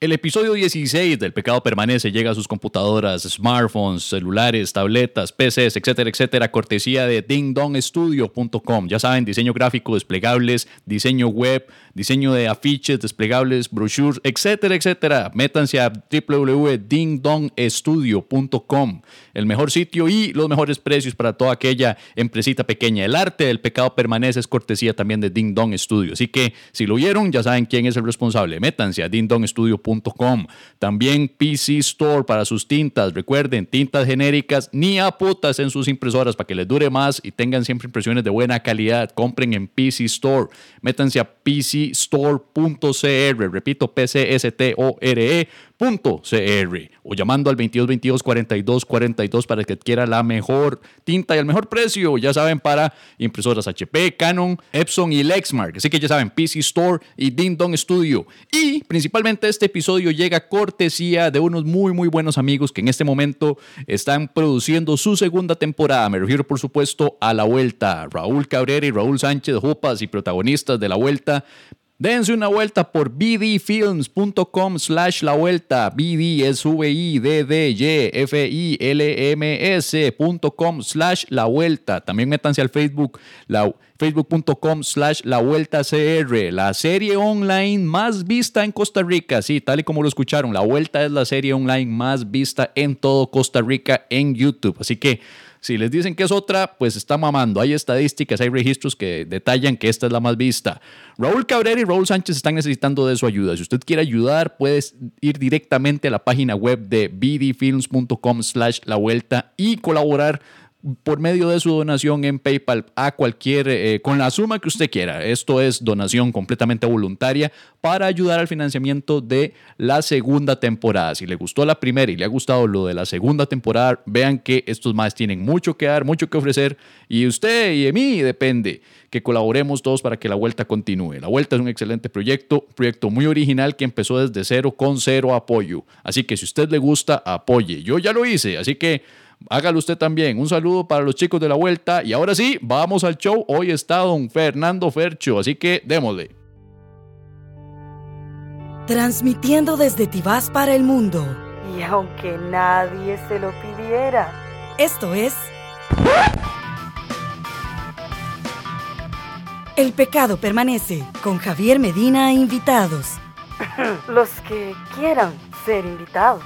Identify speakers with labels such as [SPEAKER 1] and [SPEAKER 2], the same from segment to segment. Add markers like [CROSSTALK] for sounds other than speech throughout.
[SPEAKER 1] El episodio 16 del Pecado Permanece llega a sus computadoras, smartphones, celulares, tabletas, PCs, etcétera, etcétera, cortesía de dingdongstudio.com. Ya saben, diseño gráfico, desplegables, diseño web, diseño de afiches, desplegables, brochures, etcétera, etcétera. Métanse a www.dingdongstudio.com, el mejor sitio y los mejores precios para toda aquella empresita pequeña. El arte del Pecado Permanece es cortesía también de Ding Dong Studio. Así que si lo vieron, ya saben quién es el responsable. Métanse a dingdongstudio.com también PC Store para sus tintas. Recuerden, tintas genéricas ni a putas en sus impresoras para que les dure más y tengan siempre impresiones de buena calidad. Compren en PC Store. Métanse a pcstore.cr. Repito, P-C-S-T-O-R-E .cr o llamando al 2222 42 42 para que adquiera la mejor tinta y el mejor precio, ya saben, para impresoras HP, Canon, Epson y Lexmark. Así que ya saben, PC Store y Ding Dong Studio. Y principalmente este episodio llega cortesía de unos muy, muy buenos amigos que en este momento están produciendo su segunda temporada. Me refiero, por supuesto, a La Vuelta. Raúl Cabrera y Raúl Sánchez, Jupas y protagonistas de La Vuelta Dense una vuelta por bdfilms.com slash la vuelta. BD es v d d f i l m s.com slash la vuelta. También métanse al Facebook, la, facebook.com slash la vuelta cr. La serie online más vista en Costa Rica. Sí, tal y como lo escucharon, la vuelta es la serie online más vista en todo Costa Rica en YouTube. Así que si les dicen que es otra, pues está mamando. Hay estadísticas, hay registros que detallan que esta es la más vista. Raúl Cabrera y Raúl Sánchez están necesitando de su ayuda. Si usted quiere ayudar, puedes ir directamente a la página web de bdfilms.com slash la vuelta y colaborar por medio de su donación en PayPal a cualquier, eh, con la suma que usted quiera. Esto es donación completamente voluntaria para ayudar al financiamiento de la segunda temporada. Si le gustó la primera y le ha gustado lo de la segunda temporada, vean que estos más tienen mucho que dar, mucho que ofrecer y usted y de mí depende que colaboremos todos para que la vuelta continúe. La vuelta es un excelente proyecto, proyecto muy original que empezó desde cero con cero apoyo. Así que si usted le gusta, apoye. Yo ya lo hice, así que Hágalo usted también. Un saludo para los chicos de la vuelta. Y ahora sí, vamos al show. Hoy está don Fernando Fercho, así que démosle.
[SPEAKER 2] Transmitiendo desde Tibás para el mundo.
[SPEAKER 3] Y aunque nadie se lo pidiera.
[SPEAKER 2] Esto es. El pecado permanece con Javier Medina e invitados. [CLEARS THROAT]
[SPEAKER 3] Los que quieran ser invitados.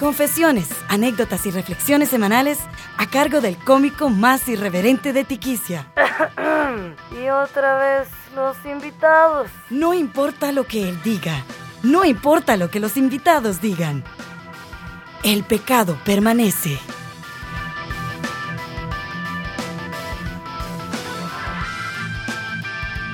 [SPEAKER 2] Confesiones, anécdotas y reflexiones semanales a cargo del cómico más irreverente de Tiquicia. [CLEARS THROAT]
[SPEAKER 3] y otra vez los invitados.
[SPEAKER 2] No importa lo que él diga, no importa lo que los invitados digan. El pecado permanece.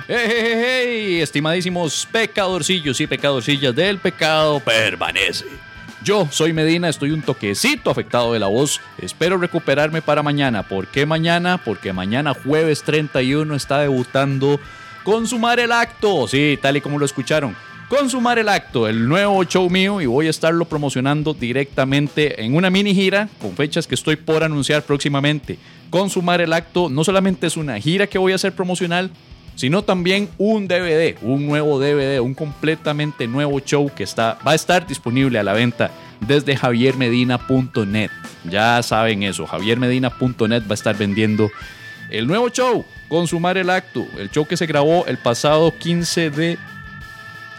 [SPEAKER 1] Hey, hey, hey, estimadísimos pecadorcillos y pecadorcillas del pecado permanece. Yo soy Medina, estoy un toquecito afectado de la voz. Espero recuperarme para mañana. ¿Por qué mañana? Porque mañana jueves 31 está debutando Consumar el Acto. Sí, tal y como lo escucharon. Consumar el Acto, el nuevo show mío y voy a estarlo promocionando directamente en una mini gira con fechas que estoy por anunciar próximamente. Consumar el Acto no solamente es una gira que voy a hacer promocional, sino también un DVD, un nuevo DVD, un completamente nuevo show que está, va a estar disponible a la venta desde javiermedina.net. Ya saben eso, javiermedina.net va a estar vendiendo el nuevo show, Consumar el Acto, el show que se grabó el pasado 15 de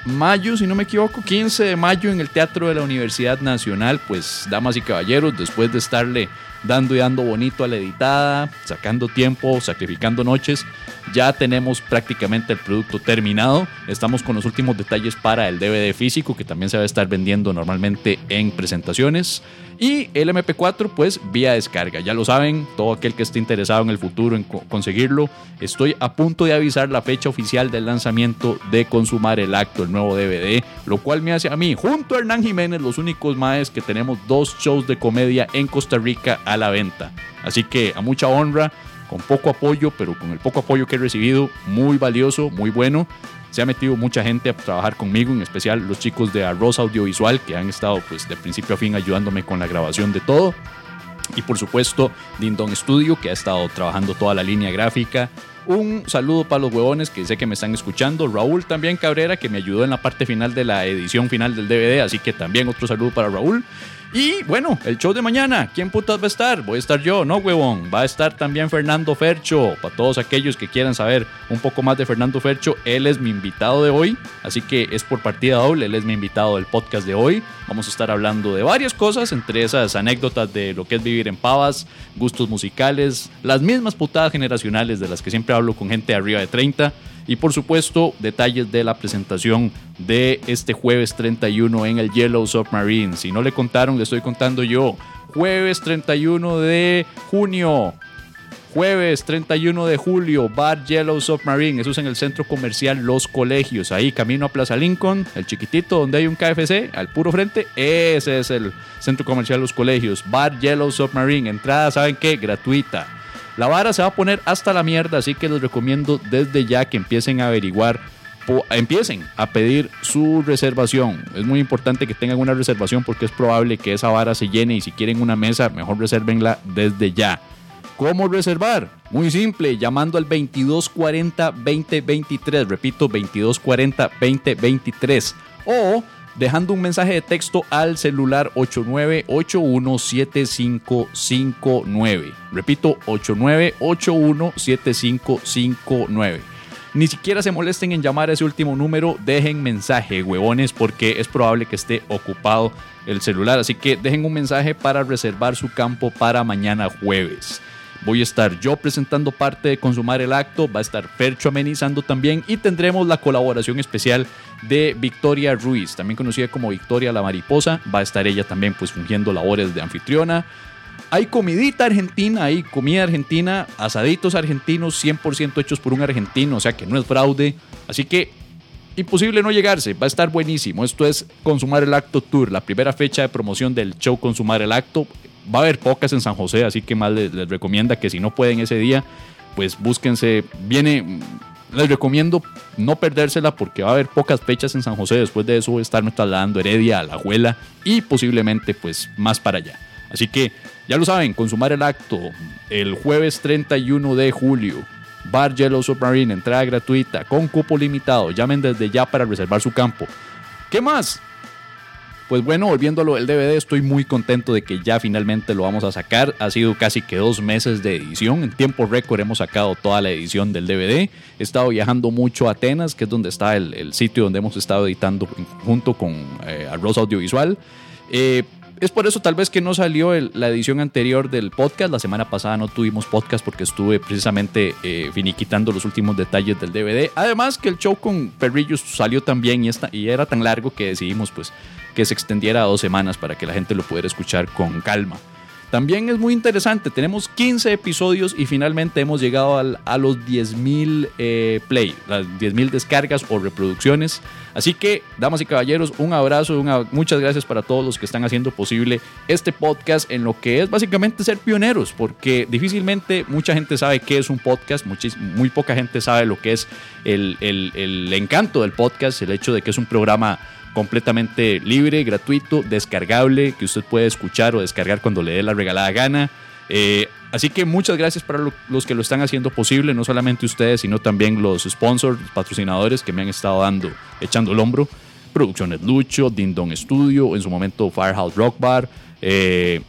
[SPEAKER 1] mayo, si no me equivoco, 15 de mayo en el Teatro de la Universidad Nacional. Pues, damas y caballeros, después de estarle dando y dando bonito a la editada, sacando tiempo, sacrificando noches, ya tenemos prácticamente el producto terminado. Estamos con los últimos detalles para el DVD físico que también se va a estar vendiendo normalmente en presentaciones. Y el MP4 pues vía descarga. Ya lo saben, todo aquel que esté interesado en el futuro en conseguirlo, estoy a punto de avisar la fecha oficial del lanzamiento de Consumar el Acto, el nuevo DVD, lo cual me hace a mí, junto a Hernán Jiménez, los únicos maes que tenemos dos shows de comedia en Costa Rica a la venta. Así que a mucha honra con poco apoyo, pero con el poco apoyo que he recibido, muy valioso, muy bueno. Se ha metido mucha gente a trabajar conmigo, en especial los chicos de Arroz Audiovisual, que han estado pues de principio a fin ayudándome con la grabación de todo. Y por supuesto, Dindon Studio, que ha estado trabajando toda la línea gráfica, Un saludo para los huevones que sé que me están escuchando. Raúl también Cabrera, que me ayudó en la parte final de la edición final del DVD. Así que también otro saludo para Raúl. Y bueno, el show de mañana, ¿quién putas va a estar? Voy a estar yo, no huevón. Va a estar también Fernando Fercho. Para todos aquellos que quieran saber un poco más de Fernando Fercho, él es mi invitado de hoy. Así que es por partida doble, él es mi invitado del podcast de hoy. Vamos a estar hablando de varias cosas, entre esas anécdotas de lo que es vivir en Pavas, gustos musicales, las mismas putadas generacionales de las que siempre hablo con gente arriba de 30 y por supuesto detalles de la presentación de este jueves 31 en el Yellow Submarine. Si no le contaron, le estoy contando yo. Jueves 31 de junio. Jueves 31 de julio, Bar Yellow Submarine. Eso es en el centro comercial Los Colegios. Ahí camino a Plaza Lincoln, el chiquitito donde hay un KFC, al puro frente. Ese es el centro comercial Los Colegios. Bar Yellow Submarine. Entrada, ¿saben qué? Gratuita. La vara se va a poner hasta la mierda, así que les recomiendo desde ya que empiecen a averiguar, empiecen a pedir su reservación. Es muy importante que tengan una reservación porque es probable que esa vara se llene y si quieren una mesa, mejor resérvenla desde ya. ¿Cómo reservar? Muy simple, llamando al 2240-2023, repito, 2240-2023 o dejando un mensaje de texto al celular 89817559. Repito, 89817559. Ni siquiera se molesten en llamar a ese último número, dejen mensaje, huevones, porque es probable que esté ocupado el celular. Así que dejen un mensaje para reservar su campo para mañana jueves. Voy a estar yo presentando parte de Consumar el Acto, va a estar Percho amenizando también y tendremos la colaboración especial de Victoria Ruiz, también conocida como Victoria la Mariposa. Va a estar ella también pues fungiendo labores de anfitriona. Hay comidita argentina, hay comida argentina, asaditos argentinos 100% hechos por un argentino, o sea que no es fraude. Así que imposible no llegarse, va a estar buenísimo. Esto es Consumar el Acto Tour, la primera fecha de promoción del show Consumar el Acto va a haber pocas en San José, así que más les, recomienda que si no pueden ese día, pues búsquense, viene, les recomiendo no perdérsela porque va a haber pocas fechas en San José, después de eso estarme trasladando Heredia a la abuela y posiblemente pues más para allá. Así que ya lo saben, consumar el acto el jueves 31 de julio. Bar Yellow Submarine, entrada gratuita, con cupo limitado. Llamen desde ya para reservar su campo. ¿Qué más? Pues bueno, volviendo a lo del DVD, estoy muy contento de que ya finalmente lo vamos a sacar. Ha sido casi que dos meses de edición. En tiempo récord hemos sacado toda la edición del DVD. He estado viajando mucho a Atenas, que es donde está el, sitio donde hemos estado editando junto con eh, Arroz Audiovisual. Eh, es por eso tal vez que no salió la edición anterior del podcast. La semana pasada no tuvimos podcast porque estuve precisamente eh, finiquitando los últimos detalles del DVD. Además que el show con Perrillos salió también y, y era tan largo que decidimos pues que se extendiera a dos semanas para que la gente lo pudiera escuchar con calma. También es muy interesante, tenemos 15 episodios y finalmente hemos llegado a los 10.000 eh, play, las 10.000 descargas o reproducciones. Así que, damas y caballeros, un abrazo, muchas gracias para todos los que están haciendo posible este podcast en lo que es básicamente ser pioneros, porque difícilmente mucha gente sabe qué es un podcast, muy poca gente sabe lo que es el, el encanto del podcast, el hecho de que es un programa completamente libre, gratuito, descargable, que usted puede escuchar o descargar cuando le dé la regalada gana. Eh, así que muchas gracias para los que lo están haciendo posible, no solamente ustedes, sino también los sponsors, patrocinadores que me han estado dando, echando el hombro. Producciones Lucho, Dindon Studio, en su momento Firehouse Rock Bar, eh,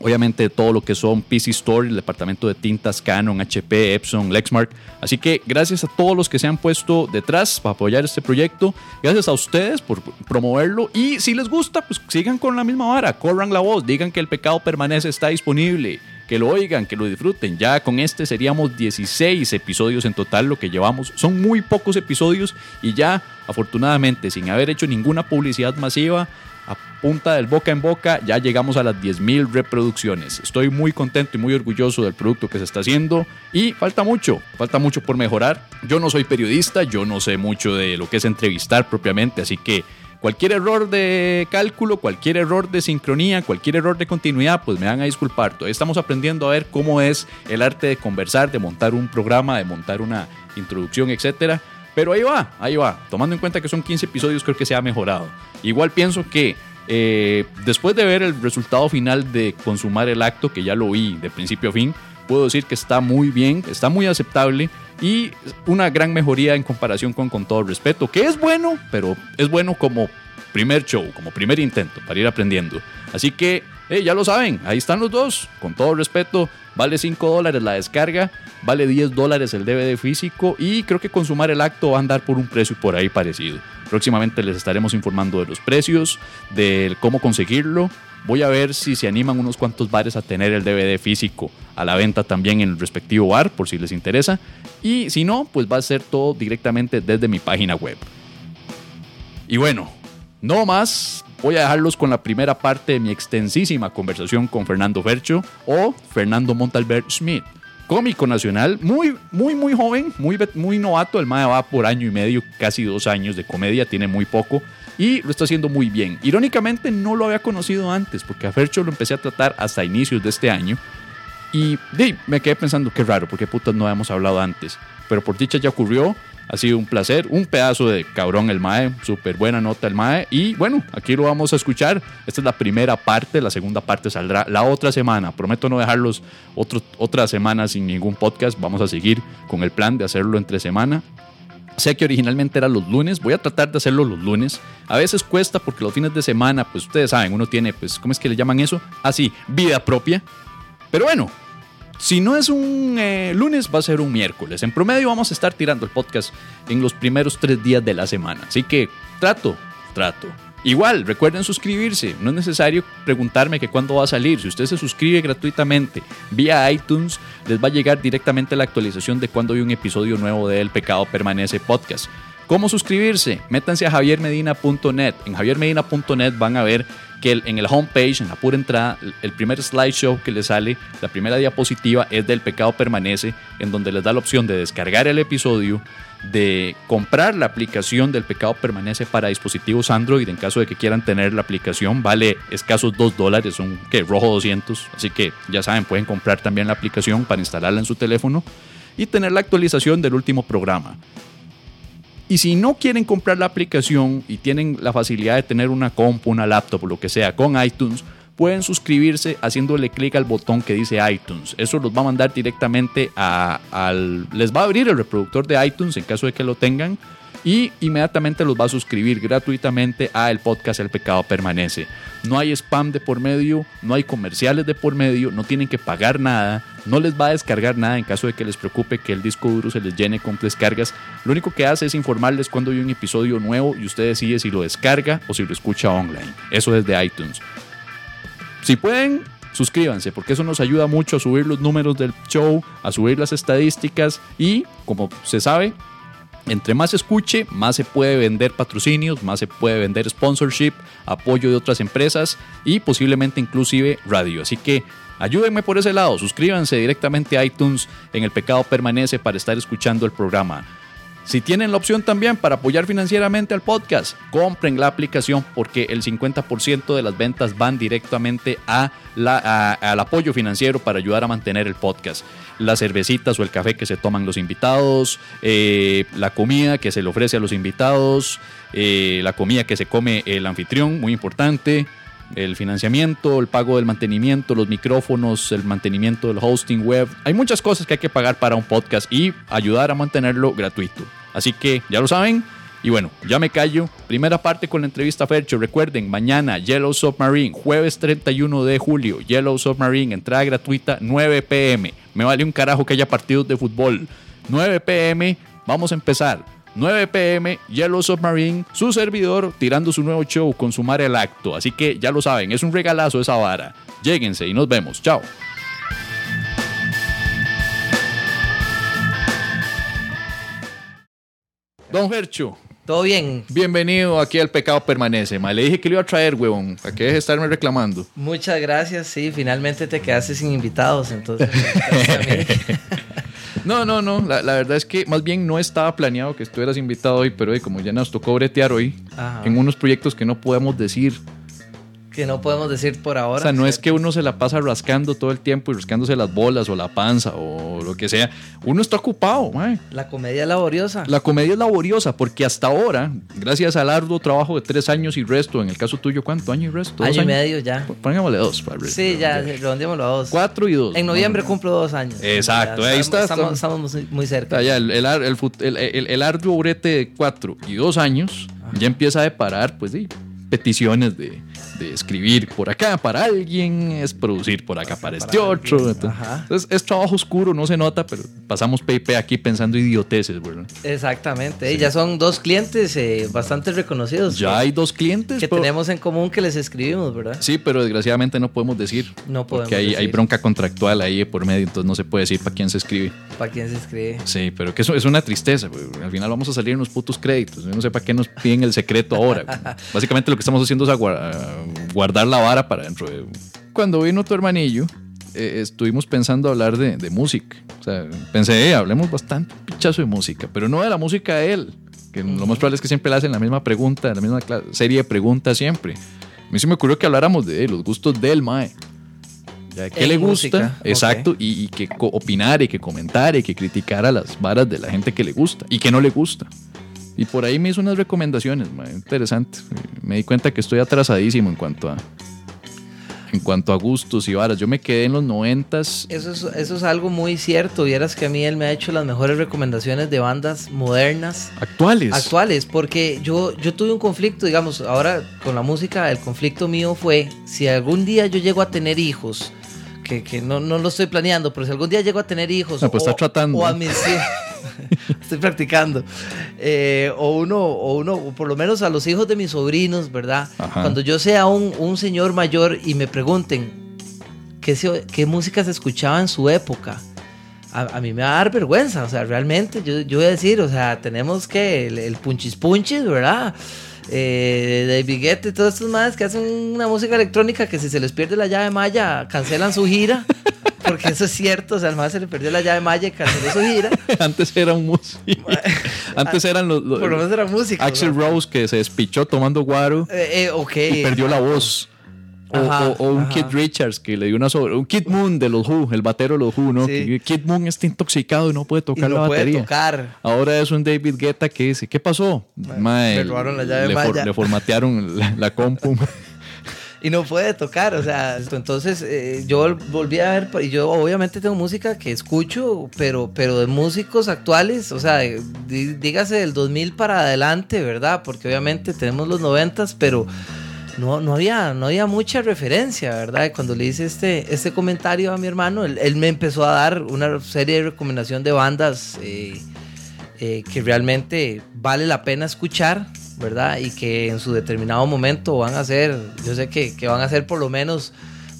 [SPEAKER 1] obviamente todo lo que son PC Store, el departamento de tintas Canon, HP, Epson, Lexmark. Así que gracias a todos los que se han puesto detrás para apoyar este proyecto. Gracias a ustedes por promoverlo. Y si les gusta, pues sigan con la misma vara, corran la voz, digan que el pecado permanece, está disponible. Que lo oigan, que lo disfruten. Ya con este seríamos 16 episodios en total lo que llevamos. Son muy pocos episodios y ya, afortunadamente, sin haber hecho ninguna publicidad masiva, a punta del boca en boca, ya llegamos a las 10.000 reproducciones. Estoy muy contento y muy orgulloso del producto que se está haciendo y falta mucho, falta mucho por mejorar. Yo no soy periodista, yo no sé mucho de lo que es entrevistar propiamente, así que cualquier error de cálculo, cualquier error de sincronía, cualquier error de continuidad, pues me van a disculpar. Todavía estamos aprendiendo a ver cómo es el arte de conversar, de montar un programa, de montar una introducción, etcétera. Pero ahí va, ahí va. Tomando en cuenta que son 15 episodios, creo que se ha mejorado. Igual pienso que eh, después de ver el resultado final de consumar el acto, que ya lo vi de principio a fin, puedo decir que está muy bien, está muy aceptable y una gran mejoría en comparación con Con todo respeto, que es bueno, pero es bueno como primer show, como primer intento para ir aprendiendo. Así que ya lo saben, ahí están los dos, con todo respeto, vale 5 dólares la descarga, vale 10 dólares el DVD físico y creo que consumar el acto va a andar por un precio por ahí parecido. Próximamente les estaremos informando de los precios, de cómo conseguirlo. Voy a ver si se animan unos cuantos bares a tener el DVD físico a la venta también en el respectivo bar, por si les interesa. Y si no, pues va a ser todo directamente desde mi página web. Y bueno, no más, voy a dejarlos con la primera parte de mi extensísima conversación con Fernando Fercho o Fernando Montalbert Schmidt. Cómico nacional, muy, muy, muy joven, muy, muy novato. El MAE va por año y medio, casi dos años de comedia, tiene muy poco y lo está haciendo muy bien. Irónicamente, no lo había conocido antes porque a Fercho lo empecé a tratar hasta inicios de este año y me quedé pensando, qué raro, porque putas no habíamos hablado antes. Pero por dicha ya ocurrió ha sido un placer, un pedazo de cabrón el Mae, súper buena nota el Mae. Y bueno, aquí lo vamos a escuchar. Esta es la primera parte, la segunda parte saldrá la otra semana. Prometo no dejarlos otro, otra semana sin ningún podcast. Vamos a seguir con el plan de hacerlo entre semana. Sé que originalmente era los lunes, voy a tratar de hacerlo los lunes. A veces cuesta porque los fines de semana, pues ustedes saben, uno tiene, pues, ¿cómo es que le llaman eso? Así, ah, vida propia. Pero bueno, si no es un eh, lunes, va a ser un miércoles. En promedio vamos a estar tirando el podcast en los primeros tres días de la semana. Así que trato, trato. Igual, recuerden suscribirse. No es necesario preguntarme que cuándo va a salir. Si usted se suscribe gratuitamente vía iTunes, les va a llegar directamente la actualización de cuando hay un episodio nuevo de El Pecado Permanece Podcast. ¿Cómo suscribirse? Métanse a javiermedina.net. En javiermedina.net van a ver que en el homepage, en la pura entrada, el primer slideshow que les sale, la primera diapositiva es del pecado permanece, en donde les da la opción de descargar el episodio, de comprar la aplicación del pecado permanece para dispositivos Android. En caso de que quieran tener la aplicación, vale escasos 2 dólares, un que rojo 200. Así que ya saben, pueden comprar también la aplicación para instalarla en su teléfono y tener la actualización del último programa. Y si no quieren comprar la aplicación y tienen la facilidad de tener una compu, una laptop o lo que sea con iTunes, pueden suscribirse haciéndole clic al botón que dice iTunes. Eso los va a mandar directamente a, al... Les va a abrir el reproductor de iTunes en caso de que lo tengan y inmediatamente los va a suscribir gratuitamente a el podcast El Pecado Permanece. No hay spam de por medio, no hay comerciales de por medio, no tienen que pagar nada, no les va a descargar nada en caso de que les preocupe que el disco duro se les llene con descargas. Lo único que hace es informarles cuando hay un episodio nuevo y usted decide si lo descarga o si lo escucha online. Eso es de iTunes. Si pueden, suscríbanse porque eso nos ayuda mucho a subir los números del show, a subir las estadísticas y, como se sabe, entre más se escuche, más se puede vender patrocinios, más se puede vender sponsorship, apoyo de otras empresas y posiblemente inclusive radio. Así que ayúdenme por ese lado, suscríbanse directamente a iTunes en El Pecado Permanece para estar escuchando el programa. Si tienen la opción también para apoyar financieramente al podcast, compren la aplicación porque el 50% de las ventas van directamente al apoyo financiero para ayudar a mantener el podcast. Las cervecitas o el café que se toman los invitados, eh, la comida que se le ofrece a los invitados, eh, la comida que se come el anfitrión, muy importante el financiamiento, el pago del mantenimiento, los micrófonos, el mantenimiento del hosting web. Hay muchas cosas que hay que pagar para un podcast y ayudar a mantenerlo gratuito. Así que ya lo saben. Y bueno, ya me callo. Primera parte con la entrevista Fercho. Recuerden, mañana Yellow Submarine, jueves 31 de julio, Yellow Submarine, entrada gratuita 9 pm. Me vale un carajo que haya partidos de fútbol. 9 pm, vamos a empezar. 9 pm, Yellow Submarine, su servidor tirando su nuevo show, consumar el acto. Así que ya lo saben, es un regalazo esa vara. Lléguense y nos vemos. Chao. Don Fercho.
[SPEAKER 4] Todo bien.
[SPEAKER 1] Bienvenido aquí al Pecado Permanece. le dije que lo iba a traer, huevón. ¿Para qué estarme reclamando?
[SPEAKER 4] Muchas gracias. Sí, finalmente te quedaste sin invitados, entonces. [LAUGHS]
[SPEAKER 1] No, no, no. La, verdad es que más bien no estaba planeado que estuvieras invitado hoy, pero como ya nos tocó bretear hoy en unos proyectos que no podemos decir
[SPEAKER 4] que no podemos decir por ahora.
[SPEAKER 1] O sea, no es que uno se la pasa rascando todo el tiempo y rascándose las bolas o la panza o lo que sea. Uno está ocupado, mae.
[SPEAKER 4] La comedia laboriosa.
[SPEAKER 1] La comedia es laboriosa porque hasta ahora, gracias al arduo trabajo de tres años y resto, en el caso tuyo, ¿cuánto año y resto? ¿Dos
[SPEAKER 4] Año y
[SPEAKER 1] años?
[SPEAKER 4] medio ya.
[SPEAKER 1] Pongámosle dos. Para
[SPEAKER 4] Sí, ya, redondeémoslo a dos.
[SPEAKER 1] Cuatro y dos.
[SPEAKER 4] En noviembre
[SPEAKER 1] ¿no?
[SPEAKER 4] cumplo dos años.
[SPEAKER 1] Exacto,
[SPEAKER 4] Ya
[SPEAKER 1] ahí está,
[SPEAKER 4] Estamos, muy, cerca.
[SPEAKER 1] Está ya el, el, ar- el fut- el- el- el arduo brete de cuatro y dos años ya empieza a deparar, pues sí, peticiones de, de escribir por acá para alguien, es producir por acá para, este otro.
[SPEAKER 4] alguien,
[SPEAKER 1] Entonces, es trabajo oscuro, no se nota, pero pasamos PayPay aquí pensando idioteces, ¿verdad?
[SPEAKER 4] Exactamente. Y ya son dos clientes eh, bastante reconocidos.
[SPEAKER 1] Ya hay dos clientes.
[SPEAKER 4] que
[SPEAKER 1] pero-
[SPEAKER 4] tenemos en común que les escribimos, ¿verdad?
[SPEAKER 1] Sí, pero desgraciadamente no podemos decir.
[SPEAKER 4] No podemos
[SPEAKER 1] Porque hay, bronca contractual ahí por medio, entonces no se puede decir para quién se escribe.
[SPEAKER 4] ¿Para quién se escribe?
[SPEAKER 1] Sí, pero que eso es una tristeza. güey. Al final vamos a salir unos putos créditos. Yo no sé para qué nos piden el secreto ahora. [LAUGHS] Básicamente lo que estamos haciendo es aguar- guardar la vara para dentro de... Cuando vino tu hermanillo, eh, estuvimos pensando hablar de, de música. O sea, pensé, eh, hablemos bastante pichazo de música, pero no de la música de él. Que lo más probable es que siempre le hacen la misma pregunta, la misma serie de preguntas siempre. A mí se me ocurrió que habláramos de los gustos del Mae. Ya, ¿Qué
[SPEAKER 4] En
[SPEAKER 1] le gusta?
[SPEAKER 4] música.
[SPEAKER 1] Exacto. Y, y que opinara y que comentara y que criticara las varas de la gente que le gusta y que no le gusta. Y por ahí me hizo unas recomendaciones, mae, interesante. Me di cuenta que estoy atrasadísimo en cuanto a en cuanto a gustos y varas. Yo me quedé en los noventas.
[SPEAKER 4] Eso es, eso es algo muy cierto. Vieras que a mí él me ha hecho las mejores recomendaciones de bandas modernas.
[SPEAKER 1] Actuales.
[SPEAKER 4] Actuales, porque yo, yo tuve un conflicto, digamos, ahora con la música, el conflicto mío fue, si algún día yo llego a tener hijos, que, que no, no lo estoy planeando, pero si algún día llego a tener hijos,
[SPEAKER 1] No, pues está tratando.
[SPEAKER 4] o a mis [LAUGHS] estoy practicando, Eh, o uno, o uno, o por lo menos a los hijos de mis sobrinos, ¿verdad?
[SPEAKER 1] Ajá.
[SPEAKER 4] Cuando yo sea un, un señor mayor y me pregunten qué, se- qué música se escuchaba en su época, a, a mí me va a dar vergüenza, o sea, realmente yo, yo voy a decir, o sea, tenemos que el, el punchis punchis, ¿verdad? Eh, David Guetta todos estos madres que hacen una música electrónica que si se les pierde la llave maya cancelan su gira, porque eso es cierto, o sea, al más se le perdió la llave y canceló su gira, [LAUGHS]
[SPEAKER 1] Antes era un músico. [LAUGHS] Antes eran los, los-
[SPEAKER 4] por lo menos era música.
[SPEAKER 1] Axel. Rose que se despichó tomando guaro
[SPEAKER 4] Eh, eh, ok.
[SPEAKER 1] y perdió la voz. O,
[SPEAKER 4] Ajá,
[SPEAKER 1] o- o un
[SPEAKER 4] ajá.
[SPEAKER 1] Kid Richards que le dio una sobre. Un Kid Moon de los Who, el batero de los Who, ¿no?
[SPEAKER 4] Sí.
[SPEAKER 1] Que Kid Moon está intoxicado y no puede
[SPEAKER 4] Y
[SPEAKER 1] tocar
[SPEAKER 4] no
[SPEAKER 1] la
[SPEAKER 4] puede
[SPEAKER 1] batería.
[SPEAKER 4] tocar.
[SPEAKER 1] Ahora es un David Guetta que dice: ¿Qué pasó? Mae,
[SPEAKER 4] me robaron la llave
[SPEAKER 1] le, for- le formatearon la, la compu. [LAUGHS]
[SPEAKER 4] y no puede tocar, o sea, entonces eh, yo volví a ver, y yo obviamente tengo música que escucho, pero, pero de músicos actuales, o sea, dí- dígase del 2000 para adelante, ¿verdad? Porque obviamente tenemos los 90, pero no, no, había, no había mucha referencia, ¿verdad? Cuando le hice este, este comentario a mi hermano, él, él me empezó a dar una serie de recomendación de bandas eh, eh, que realmente vale la pena escuchar, ¿verdad? Y que en su determinado momento van a ser, yo sé que, que van a ser por lo menos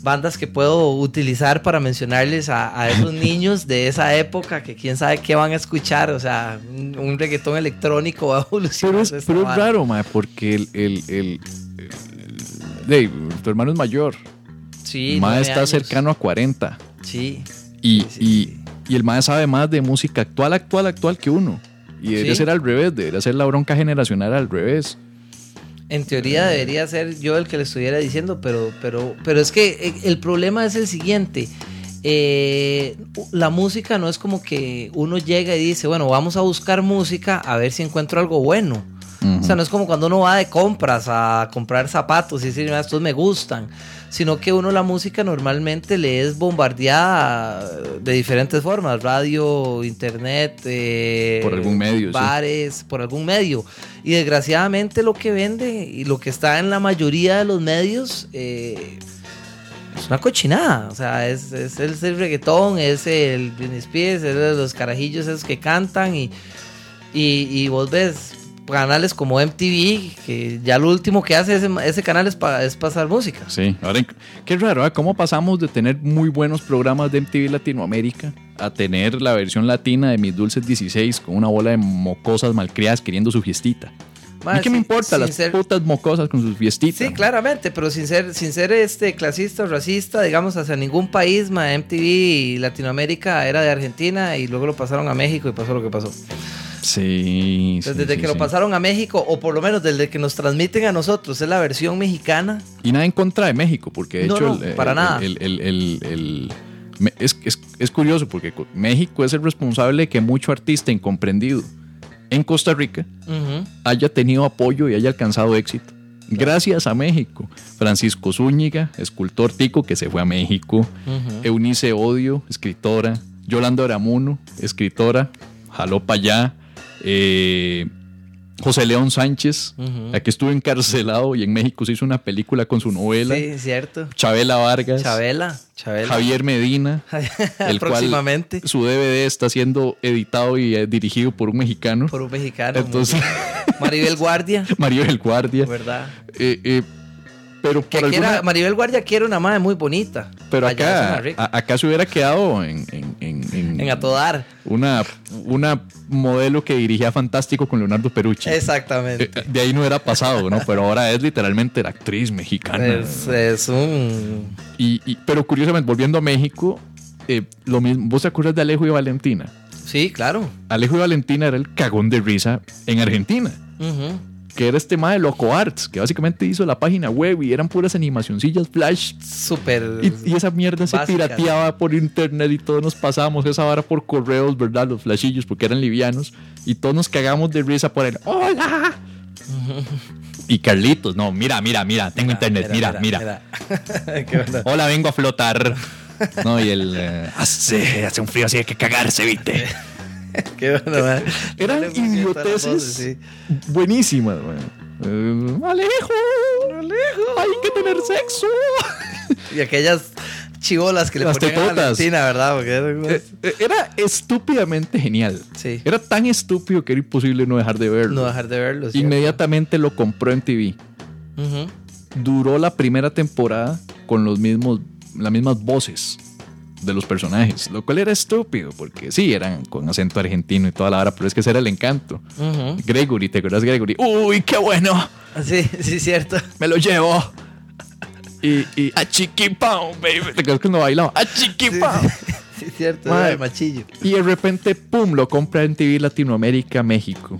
[SPEAKER 4] bandas que puedo utilizar para mencionarles a, a esos [LAUGHS] niños de esa época que quién sabe qué van a escuchar, o sea, un, un reggaetón electrónico va a evolucionar.
[SPEAKER 1] Pero es, pero es raro, mae, porque el. el, el- el- Dave, tu hermano es mayor.
[SPEAKER 4] Sí, nueve
[SPEAKER 1] está
[SPEAKER 4] años.
[SPEAKER 1] cercano a 40.
[SPEAKER 4] Sí.
[SPEAKER 1] Y,
[SPEAKER 4] Sí, sí,
[SPEAKER 1] y,
[SPEAKER 4] sí.
[SPEAKER 1] y el mae sabe más de música actual, actual, actual que uno. Y debería
[SPEAKER 4] Sí.
[SPEAKER 1] ser al revés, debería ser la bronca generacional al revés.
[SPEAKER 4] En teoría debería ser yo el que le estuviera diciendo, pero, pero, pero es que eh, el problema es el siguiente. Eh, la música no es como que uno llega y dice, bueno, vamos a buscar música a ver si encuentro algo bueno. O sea, no es como cuando uno va de compras a comprar zapatos y decir, "Mira, estos me gustan, sino que uno la música normalmente le es bombardeada de diferentes formas, radio, internet, eh,
[SPEAKER 1] Por algún medio, sí.
[SPEAKER 4] bares, por algún medio. Y desgraciadamente lo que vende y lo que está en la mayoría de los medios eh, es una cochinada. O sea, es, es el, el reggaetón, es el Britney Spears, es los carajillos esos que cantan y, y, y vos ves canales como MTV, que ya lo último que hace ese, ese canal es, pa- es pasar música.
[SPEAKER 1] Sí, ahora qué raro, ¿eh? ¿Cómo pasamos de tener muy buenos programas de MTV Latinoamérica a tener la versión latina de Mis Dulces 16 con una bola de mocosas malcriadas queriendo su fiestita? ¿A
[SPEAKER 4] Ma,
[SPEAKER 1] mí qué me
[SPEAKER 4] sin-
[SPEAKER 1] importa las
[SPEAKER 4] ser-
[SPEAKER 1] putas mocosas con sus fiestitas?
[SPEAKER 4] Sí, claramente, pero sin ser, sin ser este clasista o racista, digamos, hacia ningún país, ma, MTV y Latinoamérica era de Argentina y luego lo pasaron a México y pasó lo que pasó.
[SPEAKER 1] Sí.
[SPEAKER 4] Entonces,
[SPEAKER 1] sí,
[SPEAKER 4] desde
[SPEAKER 1] sí,
[SPEAKER 4] que lo pasaron a México, o por lo menos desde que nos transmiten a nosotros, es la versión mexicana.
[SPEAKER 1] Y nada en contra de México, porque de
[SPEAKER 4] No,
[SPEAKER 1] hecho.
[SPEAKER 4] no,
[SPEAKER 1] el-
[SPEAKER 4] para
[SPEAKER 1] el-
[SPEAKER 4] nada.
[SPEAKER 1] el- es, es- es curioso porque co- México es el responsable de que mucho artista incomprendido en Costa Rica haya tenido apoyo y haya alcanzado éxito. Gracias a México. Francisco Zúñiga, escultor tico que se fue a México. Eunice Odio, escritora. Yolanda Aramuno, escritora. Jaló para allá. Eh, José León Sánchez,
[SPEAKER 4] Ujú.
[SPEAKER 1] aquí estuvo encarcelado y en México se hizo una película con su novela.
[SPEAKER 4] Sí, cierto.
[SPEAKER 1] Chabela Vargas.
[SPEAKER 4] Chabela. Chabela.
[SPEAKER 1] Javier Medina, [LAUGHS] el cual
[SPEAKER 4] Próximamente.
[SPEAKER 1] su DVD está siendo editado y eh, dirigido por un mexicano.
[SPEAKER 4] Por un mexicano.
[SPEAKER 1] Entonces,
[SPEAKER 4] Maribel Guardia. [LAUGHS]
[SPEAKER 1] Mario del Guardia.
[SPEAKER 4] ¿Verdad?
[SPEAKER 1] Eh, eh, pero por alguna-
[SPEAKER 4] Maribel Guardia quiere una madre muy bonita.
[SPEAKER 1] pero acá, a- acá se hubiera quedado en, en, en- en-
[SPEAKER 4] En a todo dar.
[SPEAKER 1] una, una modelo que dirigía Fantástico con Leonardo Perucci.
[SPEAKER 4] Exactamente.
[SPEAKER 1] Eh, de ahí no era pasado, ¿no? Pero ahora es literalmente la actriz mexicana.
[SPEAKER 4] Es, es un.
[SPEAKER 1] Y, y- pero curiosamente, volviendo a México, eh, lo mismo, ¿vos te acuerdas de Alejo y Valentina?
[SPEAKER 4] Sí, claro.
[SPEAKER 1] Alejo y Valentina era el cagón de risa en Argentina.
[SPEAKER 4] Ujú.
[SPEAKER 1] Que era este mae de Loco Arts, que básicamente hizo la página web y eran puras animacioncillas flash.
[SPEAKER 4] Súper.
[SPEAKER 1] Y, y esa mierda se pirateaba por internet y todos nos pasábamos esa vara por correos, ¿verdad? Los flashillos, porque eran livianos. Y todos nos cagamos de risa por el ¡Hola! Y Carlitos, no, mira, mira, mira, tengo internet, mira, mira. [LAUGHS]
[SPEAKER 4] Qué bueno.
[SPEAKER 1] Hola, vengo a flotar. No, y el. eh, hace, hace un frío así hay que cagarse, ¿viste? [LAUGHS] [LAUGHS]
[SPEAKER 4] Qué bueno, man. [LAUGHS]
[SPEAKER 1] Eran
[SPEAKER 4] a las
[SPEAKER 1] idioteces
[SPEAKER 4] voces, sí.
[SPEAKER 1] buenísimas, man. Eh, Alejo, Alejo, hay que tener sexo.
[SPEAKER 4] Y aquellas chivolas que le
[SPEAKER 1] Las
[SPEAKER 4] ponían a
[SPEAKER 1] tetotas.
[SPEAKER 4] Valentina, ¿verdad? Porque
[SPEAKER 1] Eh, eh, Era estúpidamente genial.
[SPEAKER 4] Sí.
[SPEAKER 1] Era tan estúpido que era imposible no dejar de verlo.
[SPEAKER 4] No dejar de verlo.
[SPEAKER 1] Inmediatamente lo compró en TV. Duró la primera temporada con los mismos, las mismas voces de los personajes, lo cual era estúpido, porque sí, eran con acento argentino y toda la hora, pero es que ese era el encanto. Gregory, ¿te acuerdas de Gregory? ¡Uy, qué bueno!
[SPEAKER 4] Sí, sí, cierto.
[SPEAKER 1] ¡Me lo llevo! Y, y a chiquipao, baby. ¿Te acuerdas cuando bailaba? ¡A chiquipao!
[SPEAKER 4] Sí, cierto.
[SPEAKER 1] Madre.
[SPEAKER 4] era el machillo.
[SPEAKER 1] Y de repente, pum, lo compra en TV Latinoamérica, México.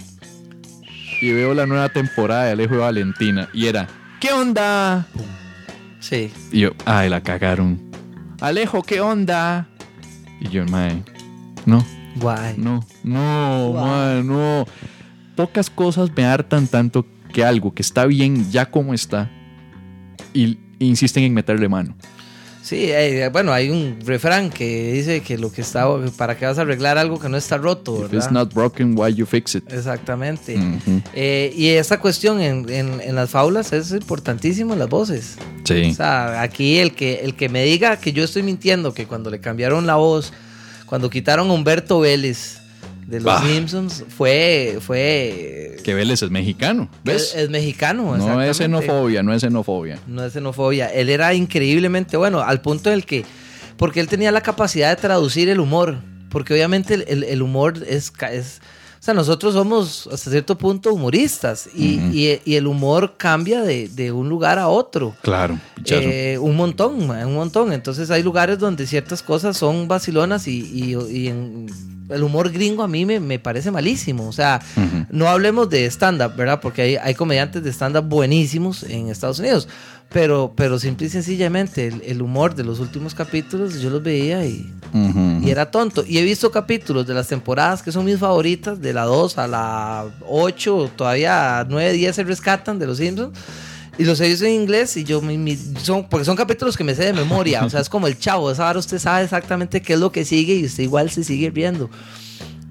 [SPEAKER 1] Y veo la nueva temporada de Alejo y Valentina. Y era, ¿qué onda?
[SPEAKER 4] Sí.
[SPEAKER 1] Y yo, ay, la cagaron. Alejo, ¿qué onda? Y yo, mae, no,
[SPEAKER 4] Guay.
[SPEAKER 1] no, no, mae, no. Pocas cosas me hartan tanto que algo que está bien ya como está y insisten en meterle mano.
[SPEAKER 4] Sí, eh, bueno, hay un refrán que dice que lo que está, para que vas a arreglar algo que no está roto,
[SPEAKER 1] If
[SPEAKER 4] ¿verdad?
[SPEAKER 1] it's not broken, why you fix it?
[SPEAKER 4] Exactamente. Eh, y esa cuestión en, en- en las faulas es importantísimo, las voces.
[SPEAKER 1] Sí.
[SPEAKER 4] O sea, aquí el que, el que me diga que yo estoy mintiendo, que cuando le cambiaron la voz, cuando quitaron a Humberto Vélez de los
[SPEAKER 1] Bah.
[SPEAKER 4] Simpsons, fue... fue
[SPEAKER 1] Que Vélez es mexicano, ¿ves?
[SPEAKER 4] Es, es mexicano.
[SPEAKER 1] no es xenofobia, no es xenofobia.
[SPEAKER 4] No es xenofobia. Él era increíblemente bueno, al punto en el que. Porque él tenía la capacidad de traducir el humor. Porque obviamente el, el- el humor es, es. O sea, nosotros somos hasta cierto punto humoristas. Y, y- y el humor cambia de, de un lugar a otro.
[SPEAKER 1] Claro.
[SPEAKER 4] Eh, un montón, un montón. Entonces hay lugares donde ciertas cosas son vacilonas y, y- y en- el humor gringo a mí me, me parece malísimo. O sea,
[SPEAKER 1] Ujú.
[SPEAKER 4] no hablemos de stand-up, ¿verdad? Porque hay, hay comediantes de stand-up buenísimos en Estados Unidos. Pero, pero simple y sencillamente el, el humor de los últimos capítulos yo los veía y,
[SPEAKER 1] Ujú.
[SPEAKER 4] y era tonto. Y he visto capítulos de las temporadas que son mis favoritas, de la 2 a la 8, todavía a 9, 10 se rescatan de los Simpsons. Y los he visto en inglés y yo, mi- mi- son, porque son capítulos que me sé de memoria. O sea, es como el chavo. Esa hora usted sabe exactamente qué es lo que sigue y usted igual se sigue riendo.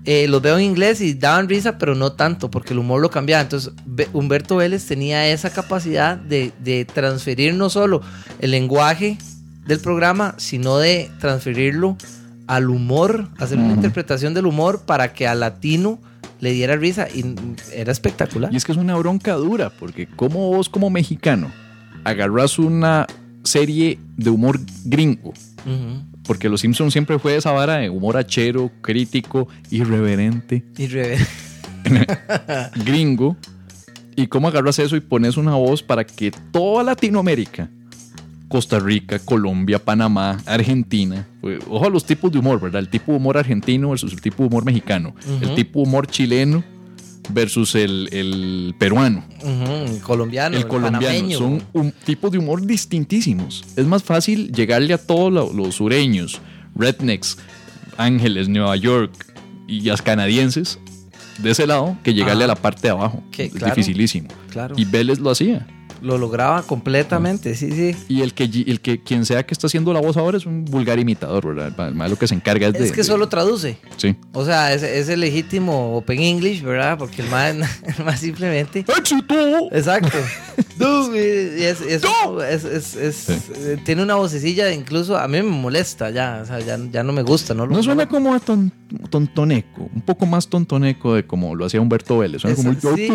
[SPEAKER 4] Eh, los veo en inglés y daban risa, pero no tanto, porque el humor lo cambiaba. Entonces, Be- Humberto Vélez tenía esa capacidad de, de transferir no solo el lenguaje del programa, sino de transferirlo al humor, hacer una interpretación del humor para que al latino le diera risa. Y era espectacular.
[SPEAKER 1] Y es que es una bronca dura, porque como vos como mexicano agarras una serie de humor gringo, porque Los Simpsons siempre fue esa vara de humor achero, crítico, irreverente,
[SPEAKER 4] re- [LAUGHS]
[SPEAKER 1] gringo, y cómo agarras eso y pones una voz para que toda Latinoamérica Costa Rica, Colombia, Panamá, Argentina. Pues, Ojo a los tipos de humor, ¿verdad? El tipo de humor argentino versus el tipo de humor mexicano. El tipo de humor chileno versus el, el peruano.
[SPEAKER 4] El colombiano,
[SPEAKER 1] el colombiano.
[SPEAKER 4] panameño.
[SPEAKER 1] Son un tipo de humor distintísimos. Es más fácil llegarle a todos lo- los sureños, rednecks, ángeles, Nueva York y las canadienses de ese lado que llegarle
[SPEAKER 4] Ajá.
[SPEAKER 1] a la parte de abajo.
[SPEAKER 4] Que,
[SPEAKER 1] es
[SPEAKER 4] claro.
[SPEAKER 1] dificilísimo.
[SPEAKER 4] Claro.
[SPEAKER 1] Y Vélez lo hacía.
[SPEAKER 4] Lo lograba completamente, sí, sí.
[SPEAKER 1] Y el que, el que quien sea que está haciendo la voz ahora es un vulgar imitador, ¿verdad? Ma lo que se encarga es de.
[SPEAKER 4] Es que solo traduce.
[SPEAKER 1] Sí.
[SPEAKER 4] O sea, es, es el legítimo Open English, ¿verdad? Porque el más, [LAUGHS] el más simplemente.
[SPEAKER 1] ¡Éxito!
[SPEAKER 4] Exacto. [LAUGHS] Es, es- es- eh, tiene una vocecilla, incluso a mí me molesta ya. O sea, ya, ya no me gusta, ¿no? lo-
[SPEAKER 1] No suena como a ton- tontoneco, un poco más tontoneco de como lo hacía Humberto Vélez. Suena como,
[SPEAKER 4] sí.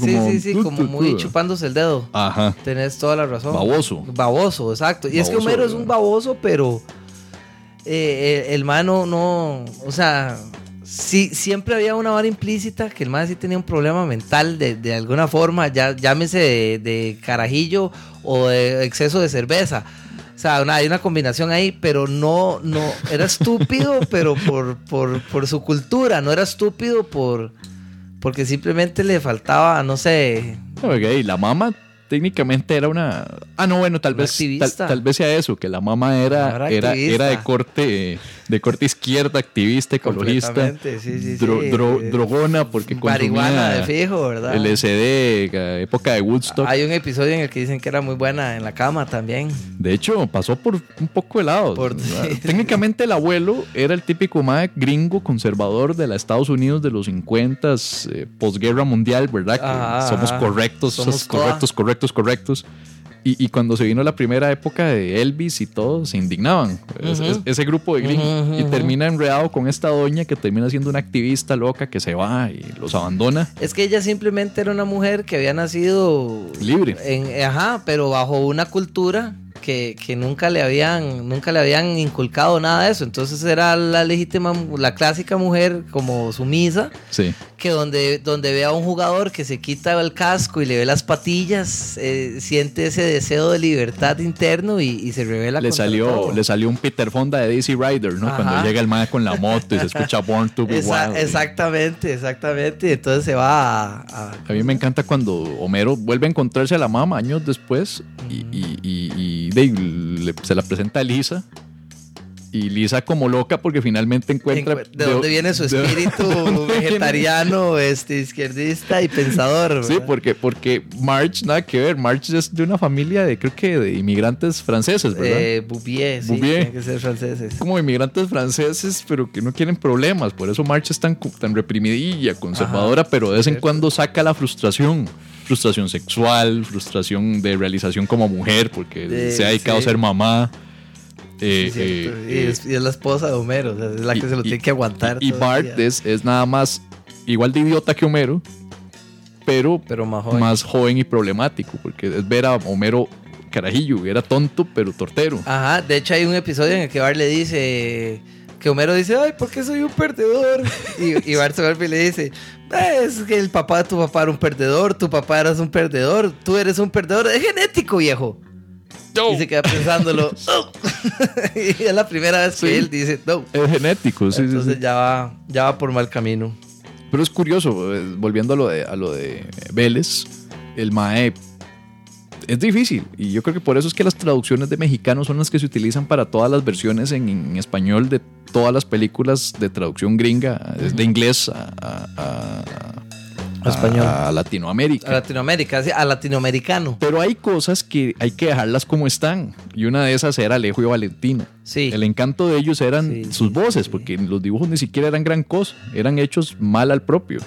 [SPEAKER 4] Sí, sí, sí, como muy chupándose el dedo.
[SPEAKER 1] Ajá.
[SPEAKER 4] Tenés toda la razón.
[SPEAKER 1] Baboso.
[SPEAKER 4] Baboso, exacto. Y es que Homero es
[SPEAKER 1] ¿verdad?
[SPEAKER 4] un baboso, pero eh, el, el mano no, o sea, sí, siempre había una vara implícita que el man sí tenía un problema mental de, de alguna forma, ya, llámese de, de carajillo o de exceso de cerveza. O sea, una- hay una combinación ahí, pero no, no, era estúpido, [LAUGHS] pero por, por, por su cultura, no era estúpido por, porque simplemente le faltaba, no sé,
[SPEAKER 1] Ok, la mamá técnicamente era una... Ah, no, bueno, tal
[SPEAKER 4] Una
[SPEAKER 1] vez tal, vez sea eso, que la mamá era,
[SPEAKER 4] Era
[SPEAKER 1] era, era de corte de corte izquierda, activista, ecologista,
[SPEAKER 4] sí, sí, sí.
[SPEAKER 1] dro- dro- drogona porque
[SPEAKER 4] marihuana de fijo, ¿verdad?
[SPEAKER 1] LSD, eh, época de Woodstock.
[SPEAKER 4] Hay un episodio en el que dicen que era muy buena en la cama también.
[SPEAKER 1] De hecho, pasó por un poco de lado.
[SPEAKER 4] Por- [LAUGHS]
[SPEAKER 1] Técnicamente el abuelo era el típico mae gringo conservador de los Estados Unidos de los 50, eh, posguerra mundial, ¿verdad? Que
[SPEAKER 4] Ajá,
[SPEAKER 1] somos correctos,
[SPEAKER 4] Somos toda.
[SPEAKER 1] correctos, correctos, correctos. Y, y cuando se vino la primera época de Elvis y todo, se indignaban. Es- ese grupo de gringos. Y termina enredado con esta doña que termina siendo una activista loca que se va y los abandona.
[SPEAKER 4] Es que ella simplemente era una mujer que había nacido
[SPEAKER 1] Libre.
[SPEAKER 4] en, ajá, pero bajo una cultura que, que nunca le habían nunca le habían inculcado nada de eso. Entonces era la legítima, la clásica mujer como sumisa
[SPEAKER 1] Sí.
[SPEAKER 4] que donde, donde ve a un jugador que se quita el casco y le ve las patillas, eh, siente ese deseo de libertad interno y, y se revela
[SPEAKER 1] Le salió, le salió un Peter Fonda de Daisy Rider, ¿no?
[SPEAKER 4] Ajá.
[SPEAKER 1] Cuando llega el mae con la moto y se escucha [LAUGHS] Born to Be Wild.
[SPEAKER 4] exactamente, exactamente. Entonces se va a, a-
[SPEAKER 1] A mí me encanta cuando Homero vuelve a encontrarse a la mamá años después y, y- y- y de- le- se la presenta a Lisa. Y Lisa como loca porque finalmente encuentra...
[SPEAKER 4] encu- de dónde viene su espíritu [LAUGHS]
[SPEAKER 1] viene-
[SPEAKER 4] vegetariano, este, izquierdista y pensador.
[SPEAKER 1] Sí, porque, porque Marge, nada que ver, Marge es de una familia de, creo que de inmigrantes franceses, ¿verdad?
[SPEAKER 4] Eh, Bouvier, sí,
[SPEAKER 1] Bouvier.
[SPEAKER 4] tiene que ser franceses.
[SPEAKER 1] como inmigrantes franceses, pero que no quieren problemas. Por eso March es tan, tan reprimidilla, conservadora, pero de vez en cuando saca la frustración. Frustración sexual, frustración de realización como mujer, porque
[SPEAKER 4] Eh,
[SPEAKER 1] se ha dedicado
[SPEAKER 4] sí.
[SPEAKER 1] a ser mamá. Eh,
[SPEAKER 4] Sí,
[SPEAKER 1] eh,
[SPEAKER 4] y,
[SPEAKER 1] eh,
[SPEAKER 4] es, y es la esposa de Homero, o sea, es la que
[SPEAKER 1] y-
[SPEAKER 4] se lo
[SPEAKER 1] y-
[SPEAKER 4] tiene que aguantar.
[SPEAKER 1] Y, Bart es, es nada más igual de idiota que Homero, pero,
[SPEAKER 4] Pero más joven.
[SPEAKER 1] más joven y problemático, porque es ver a Homero carajillo, era tonto, pero tortero.
[SPEAKER 4] Ajá, de hecho hay un episodio en el que Bart le dice que Homero dice, ay, ¿por qué soy un perdedor? Y, y vuelve y le dice, "Eh, es que el papá de tu papá era un perdedor, tu papá eras un perdedor, tú eres un perdedor, es genético, viejo. Y se queda pensándolo. "Oh". [LAUGHS] y es la primera vez que
[SPEAKER 1] Sí.
[SPEAKER 4] él dice, no.
[SPEAKER 1] Es genético, sí, sí,
[SPEAKER 4] Entonces
[SPEAKER 1] sí.
[SPEAKER 4] ya va, ya va por mal camino.
[SPEAKER 1] Pero es curioso, eh, volviendo a lo de, a lo de Vélez, el Mae es difícil. Y yo creo que por eso es que las traducciones de mexicano son las que se utilizan para todas las versiones en, en español de todas las películas de traducción gringa, de inglés a, a- a-
[SPEAKER 4] A español.
[SPEAKER 1] a Latinoamérica.
[SPEAKER 4] A Latinoamérica, sí, a latinoamericano.
[SPEAKER 1] Pero hay cosas que hay que dejarlas como están. Y una de esas era Alejo y Valentina.
[SPEAKER 4] Sí.
[SPEAKER 1] El encanto de ellos eran
[SPEAKER 4] Sí,
[SPEAKER 1] sus
[SPEAKER 4] sí,
[SPEAKER 1] voces,
[SPEAKER 4] sí.
[SPEAKER 1] porque los dibujos ni siquiera eran gran cosa. Eran hechos mal al propio.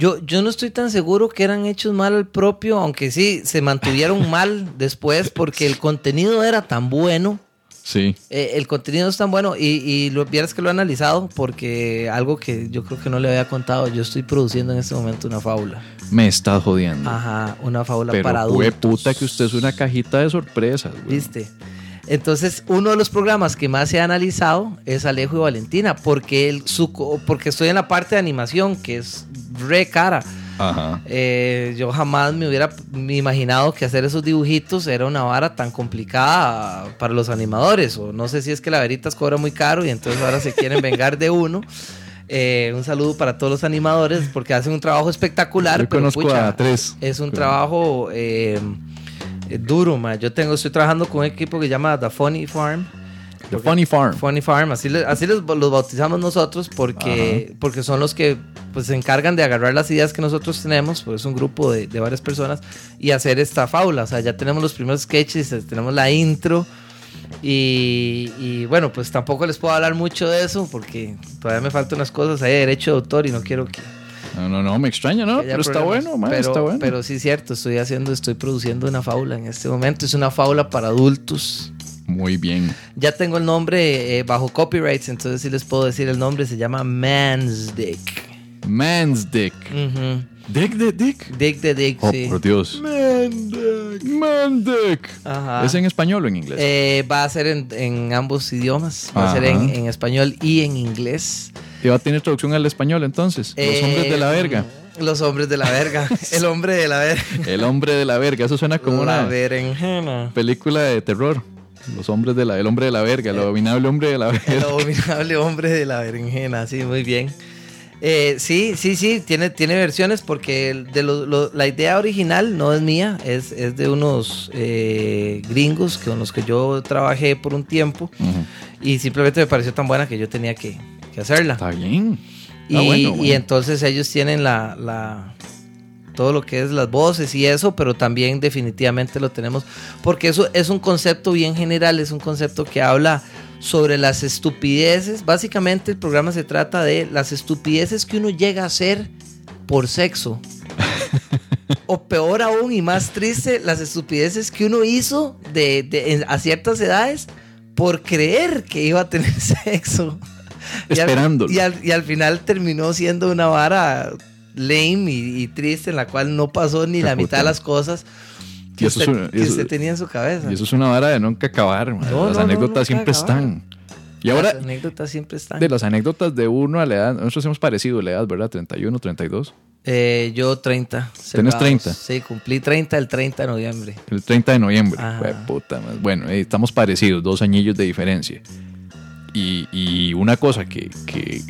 [SPEAKER 4] Yo, yo no estoy tan seguro que eran hechos mal al propio, aunque sí se mantuvieron [LAUGHS] mal después porque el contenido era tan bueno.
[SPEAKER 1] Sí.
[SPEAKER 4] eh, el contenido es tan bueno y, y lo vieras que lo he analizado porque algo que yo creo que no le había contado, yo estoy produciendo en este momento una fábula.
[SPEAKER 1] Me estás jodiendo.
[SPEAKER 4] Ajá, una fábula
[SPEAKER 1] Pero
[SPEAKER 4] para adultos.
[SPEAKER 1] puta que usted es una cajita de sorpresas, güey.
[SPEAKER 4] ¿Viste? Entonces, uno de los programas que más se ha analizado es Alejo y Valentina, porque, el, su, porque estoy en la parte de animación, que es re cara.
[SPEAKER 1] Ajá.
[SPEAKER 4] Eh, yo jamás me hubiera imaginado que hacer esos dibujitos era una vara tan complicada para los animadores. O no sé si es que la veritas cobra muy caro y entonces ahora se quieren vengar de uno. Eh, un saludo para todos los animadores porque hacen un trabajo espectacular.
[SPEAKER 1] Yo
[SPEAKER 4] pero,
[SPEAKER 1] conozco
[SPEAKER 4] pucha,
[SPEAKER 1] a tres.
[SPEAKER 4] Es un trabajo eh, eh, duro, ma. Yo tengo, estoy trabajando con un equipo que se llama The Funny Farm.
[SPEAKER 1] The Funny Farm.
[SPEAKER 4] Funny Farm, así, le- así les- los bautizamos nosotros porque, porque son los que pues, se encargan de agarrar las ideas que nosotros tenemos, pues es un grupo de, de varias personas, y hacer esta fábula. O sea, ya tenemos los primeros sketches, eh, tenemos la intro, y, y, bueno, pues tampoco les puedo hablar mucho de eso porque todavía me faltan unas cosas ahí de derecho de autor y no quiero que...
[SPEAKER 1] No, no, no, me extraña, ¿no? Pero está bueno, man,
[SPEAKER 4] pero,
[SPEAKER 1] está bueno.
[SPEAKER 4] Pero sí es cierto, estoy haciendo, estoy produciendo una fábula en este momento. Es una fábula para adultos.
[SPEAKER 1] Muy bien.
[SPEAKER 4] Ya tengo el nombre eh, bajo copyrights, entonces sí les puedo decir el nombre. Se llama Man's Dick.
[SPEAKER 1] Man's Dick.
[SPEAKER 4] Ujú.
[SPEAKER 1] Dick de Dick.
[SPEAKER 4] Dick de Dick,
[SPEAKER 1] Oh,
[SPEAKER 4] sí.
[SPEAKER 1] por Dios. Man Dick. Man Dick.
[SPEAKER 4] Ajá.
[SPEAKER 1] ¿Es en español o en inglés?
[SPEAKER 4] Eh, va a ser en, en ambos idiomas. Va a ser en,
[SPEAKER 1] Ajá.
[SPEAKER 4] en español y en inglés.
[SPEAKER 1] ¿Y va a tener traducción al español entonces? Los
[SPEAKER 4] Eh,
[SPEAKER 1] hombres de la verga. [LAUGHS]
[SPEAKER 4] Los hombres de la verga. [LAUGHS] el hombre de la verga.
[SPEAKER 1] El hombre de la verga. Eso suena como
[SPEAKER 4] la
[SPEAKER 1] una
[SPEAKER 4] berenjena.
[SPEAKER 1] película de terror. Los hombres de la... El hombre de la verga. El abominable hombre de la
[SPEAKER 4] El
[SPEAKER 1] verga.
[SPEAKER 4] abominable hombre de la berenjena, sí, muy bien. Eh, sí, sí, sí, tiene, tiene versiones porque de lo- lo- la idea original no es mía, es, es de unos eh, gringos con los que yo trabajé por un tiempo y simplemente me pareció tan buena que yo tenía que, que hacerla.
[SPEAKER 1] Está bien.
[SPEAKER 4] Y,
[SPEAKER 1] Ah, bueno,
[SPEAKER 4] y entonces ellos tienen la, la- todo lo que es las voces y eso, pero también definitivamente lo tenemos, porque eso es un concepto bien general, es un concepto que habla sobre las estupideces. Básicamente el programa se trata de las estupideces que uno llega a hacer por sexo. o peor aún y más triste, las estupideces que uno hizo de, a ciertas edades por creer que iba a tener [LAUGHS] sexo. Y al-
[SPEAKER 1] Esperándolo.
[SPEAKER 4] Y al, y al final terminó siendo una vara lame y, y triste en la cual no pasó ni la mitad de las cosas que,
[SPEAKER 1] Y eso es
[SPEAKER 4] usted,
[SPEAKER 1] una-
[SPEAKER 4] que
[SPEAKER 1] eso-
[SPEAKER 4] usted tenía en su cabeza.
[SPEAKER 1] Y eso es una vara de nunca acabar.
[SPEAKER 4] No,
[SPEAKER 1] las
[SPEAKER 4] no,
[SPEAKER 1] anécdotas siempre
[SPEAKER 4] acabar.
[SPEAKER 1] están. Y ahora,
[SPEAKER 4] Las anécdotas siempre están.
[SPEAKER 1] de las anécdotas de uno a la edad, nosotros hemos parecido la edad, ¿verdad? 31, 32.
[SPEAKER 4] Eh, yo 30.
[SPEAKER 1] ¿Tenés
[SPEAKER 4] cerrados.
[SPEAKER 1] 30?
[SPEAKER 4] Sí, cumplí 30 el 30 de noviembre.
[SPEAKER 1] El 30 de noviembre. Puta. Bueno, eh, estamos parecidos, dos añillos de diferencia. Y, y una cosa que, que,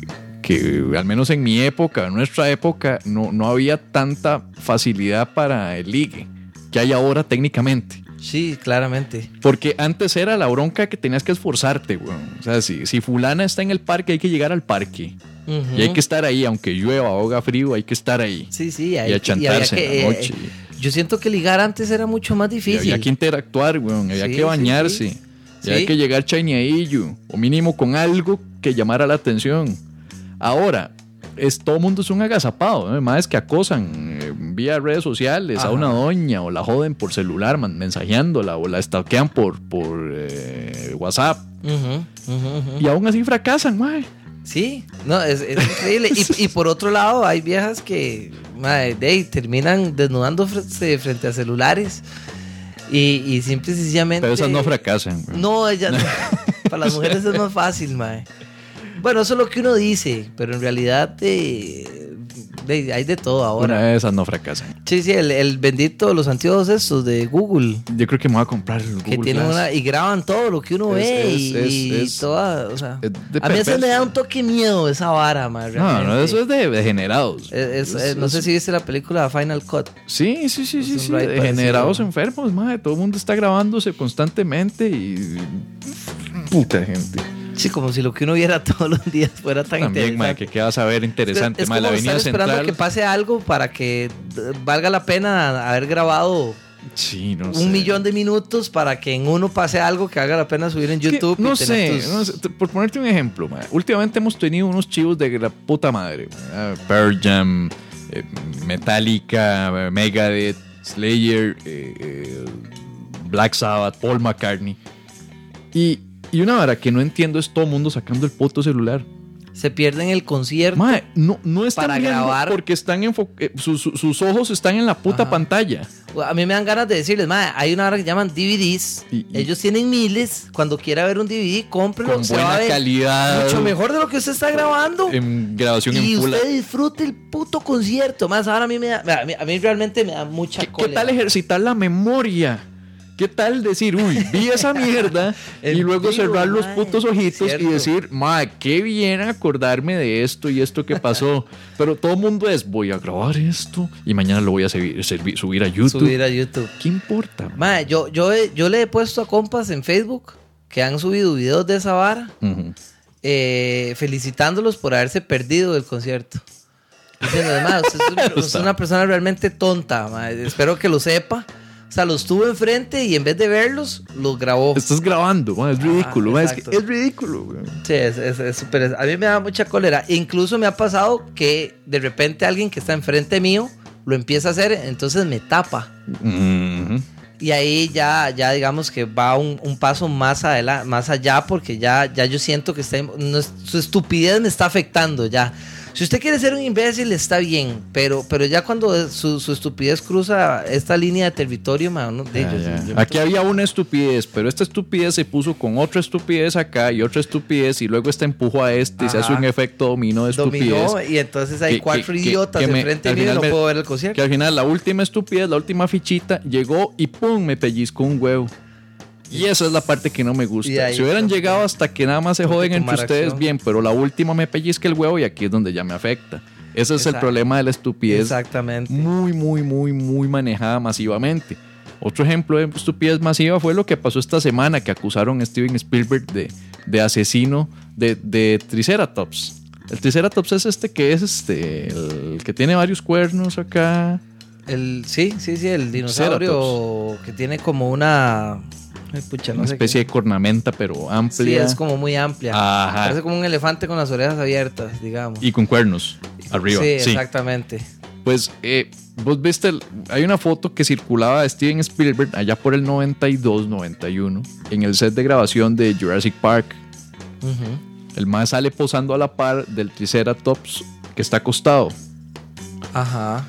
[SPEAKER 1] que al menos en mi época, en nuestra época, no, no había tanta facilidad para el ligue que hay ahora técnicamente.
[SPEAKER 4] Sí, claramente.
[SPEAKER 1] Porque antes era la bronca que tenías que esforzarte, weón. O sea, si, si fulana está en el parque, hay que llegar al parque. Y hay que estar ahí, aunque llueva haga frío, hay que estar ahí.
[SPEAKER 4] Sí, sí.
[SPEAKER 1] y
[SPEAKER 4] hay-
[SPEAKER 1] achantarse
[SPEAKER 4] había
[SPEAKER 1] en
[SPEAKER 4] que,
[SPEAKER 1] la
[SPEAKER 4] eh,
[SPEAKER 1] noche.
[SPEAKER 4] yo siento que ligar antes era mucho más
[SPEAKER 1] Y
[SPEAKER 4] difícil.
[SPEAKER 1] había que interactuar, weón. Había
[SPEAKER 4] Sí,
[SPEAKER 1] que bañarse.
[SPEAKER 4] sí.
[SPEAKER 1] Y había que llegar chaineadillo. O mínimo con algo que llamara la atención. Ahora, es, todo mundo es un agazapado. ¿no? Más que acosan vía redes sociales a una doña. O la joden por celular, man, mensajeándola. O la stalkean por, por eh, WhatsApp. Y aún así fracasan, mae.
[SPEAKER 4] Sí, no, es, es increíble. Y, y por otro lado, hay viejas que madre, de terminan desnudando frente, a celulares y, y simple y sencillamente.
[SPEAKER 1] Pero esas no fracasan. weón.
[SPEAKER 4] No, ellas. [LAUGHS] para las mujeres es más fácil, mae. Bueno, eso es lo que uno dice, pero en realidad eh, de- hay de todo
[SPEAKER 1] Una
[SPEAKER 4] ahora.
[SPEAKER 1] de esas no fracasan.
[SPEAKER 4] Sí, sí, el, el bendito, los anteojos estos de Google.
[SPEAKER 1] Yo creo que me voy a comprar el Google
[SPEAKER 4] Que tienen
[SPEAKER 1] Glass.
[SPEAKER 4] una, y graban todo lo que uno
[SPEAKER 1] Es-
[SPEAKER 4] ve
[SPEAKER 1] es-
[SPEAKER 4] y,
[SPEAKER 1] es-
[SPEAKER 4] y toda, o sea, a mí eso me da un toque miedo esa vara, mae,
[SPEAKER 1] No, no, eso es de degenerados.
[SPEAKER 4] Eh, no sé si viste la película Final Cut.
[SPEAKER 1] Sí, sí, sí, sí, sí. Degenerados enfermos, madre. Todo el mundo está grabándose constantemente y. Puta gente.
[SPEAKER 4] Sí, como si lo que uno viera [LAUGHS] todos los días fuera tan
[SPEAKER 1] También, madre,
[SPEAKER 4] interesante.
[SPEAKER 1] que qué vas a ver interesante.
[SPEAKER 4] es
[SPEAKER 1] madre,
[SPEAKER 4] como
[SPEAKER 1] la
[SPEAKER 4] estar esperando
[SPEAKER 1] central.
[SPEAKER 4] que pase algo para que eh, valga la pena haber grabado
[SPEAKER 1] Sí, no
[SPEAKER 4] un
[SPEAKER 1] sé.
[SPEAKER 4] millón de minutos para que en uno pase algo que haga la pena subir en
[SPEAKER 1] Es
[SPEAKER 4] YouTube. y
[SPEAKER 1] no
[SPEAKER 4] tener
[SPEAKER 1] sé,
[SPEAKER 4] tus-
[SPEAKER 1] no sé, por ponerte un ejemplo, madre, últimamente hemos tenido unos chivos de la puta madre. madre. Pearl Jam, eh, Metallica, Megadeth, Slayer, eh, eh, Black Sabbath, Paul McCartney. Y, y una vara que no entiendo es todo mundo sacando el puto celular.
[SPEAKER 4] Se pierden el concierto.
[SPEAKER 1] Mae, no, no están
[SPEAKER 4] Para grabar.
[SPEAKER 1] porque están enfo- eh, sus- sus- sus ojos están en la puta
[SPEAKER 4] Ajá.
[SPEAKER 1] pantalla.
[SPEAKER 4] A mí me dan ganas de decirles, madre, hay una hora que llaman DVDs.
[SPEAKER 1] Y- y-
[SPEAKER 4] Ellos tienen miles. Cuando quiera ver un DVD, cómprelo.
[SPEAKER 1] Con buena calidad.
[SPEAKER 4] Mucho mejor de lo que usted está grabando.
[SPEAKER 1] En grabación
[SPEAKER 4] y
[SPEAKER 1] en full.
[SPEAKER 4] usted disfrute el puto concierto. Más ahora a mí me da, a mí, a mí realmente me da mucha
[SPEAKER 1] ¿Qué, qué tal ejercitar la memoria? ¿Qué tal decir, uy, vi esa [LAUGHS] mierda y luego
[SPEAKER 4] vivo,
[SPEAKER 1] cerrar los
[SPEAKER 4] mae,
[SPEAKER 1] putos ojitos
[SPEAKER 4] cierto.
[SPEAKER 1] y decir, ma, qué bien acordarme de esto y esto que pasó? [LAUGHS] Pero todo el mundo es, voy a grabar esto y mañana lo voy a servir- servir- subir a YouTube.
[SPEAKER 4] Subir a YouTube.
[SPEAKER 1] ¿Qué importa? ma?
[SPEAKER 4] Mae, yo, yo, yo le he puesto a compas en Facebook que han subido videos de esa vara
[SPEAKER 1] Ujú.
[SPEAKER 4] eh, felicitándolos por haberse perdido del concierto. Diciendo, "Mae, usted, es una- [LAUGHS] usted es una persona realmente tonta, mae, espero que lo sepa. O sea, los tuvo enfrente y en vez de verlos, los grabó.
[SPEAKER 1] Estás grabando, ma, es ridículo. ma, es, que
[SPEAKER 4] exacto.
[SPEAKER 1] es ridículo. güey.
[SPEAKER 4] Sí, es, es, es súper- A mí me da mucha cólera. Incluso me ha pasado que de repente alguien que está enfrente mío lo empieza a hacer, entonces me tapa. Y ahí ya, ya digamos que va un, un paso más adelante, más allá, porque ya, ya yo siento que está, no su estupidez me está afectando ya. Si usted quiere ser un imbécil, está bien, pero, pero ya cuando su, su estupidez cruza esta línea de territorio, man, no, de- yo- yo-
[SPEAKER 1] Aquí había una estupidez, pero esta estupidez se puso con otra estupidez acá y otra estupidez y luego esta empujó a este y se hace un efecto dominó de estupidez.
[SPEAKER 4] dominó y entonces hay
[SPEAKER 1] Que-
[SPEAKER 4] cuatro
[SPEAKER 1] que- que-
[SPEAKER 4] idiotas
[SPEAKER 1] que
[SPEAKER 4] enfrente mío y no
[SPEAKER 1] me-
[SPEAKER 4] puedo ver el
[SPEAKER 1] Que
[SPEAKER 4] concierto.
[SPEAKER 1] al final la última estupidez, la última fichita, llegó y ¡pum! me pellizcó un huevo. Y esa es la parte que no me gusta. Si hubieran llegado hasta que nada más se joden entre ustedes,
[SPEAKER 4] acción.
[SPEAKER 1] bien, pero la última me pellizca el huevo y aquí es donde ya me afecta. Ese es el problema de la estupidez
[SPEAKER 4] Exactamente.
[SPEAKER 1] muy, muy, muy, muy manejada masivamente. Otro ejemplo de estupidez masiva fue lo que pasó esta semana, que acusaron a Steven Spielberg de, de asesino de, de Triceratops. El Triceratops es este que es este, el que tiene varios cuernos acá.
[SPEAKER 4] El, sí, sí, sí, el dinosaurio que tiene como una. Ay, pucha, no
[SPEAKER 1] una
[SPEAKER 4] sé
[SPEAKER 1] especie
[SPEAKER 4] qué.
[SPEAKER 1] de cornamenta, pero
[SPEAKER 4] Sí,
[SPEAKER 1] amplia.
[SPEAKER 4] es como muy amplia.
[SPEAKER 1] Ajá.
[SPEAKER 4] Parece como un elefante con las orejas abiertas, digamos.
[SPEAKER 1] Y con cuernos arriba.
[SPEAKER 4] Sí,
[SPEAKER 1] Sí,
[SPEAKER 4] exactamente.
[SPEAKER 1] Pues eh, vos viste, el- hay una foto que circulaba de Steven Spielberg allá por el 92, 91, en el set de grabación de Jurassic Park. El más sale posando a la par del Triceratops que está acostado.
[SPEAKER 4] Ajá.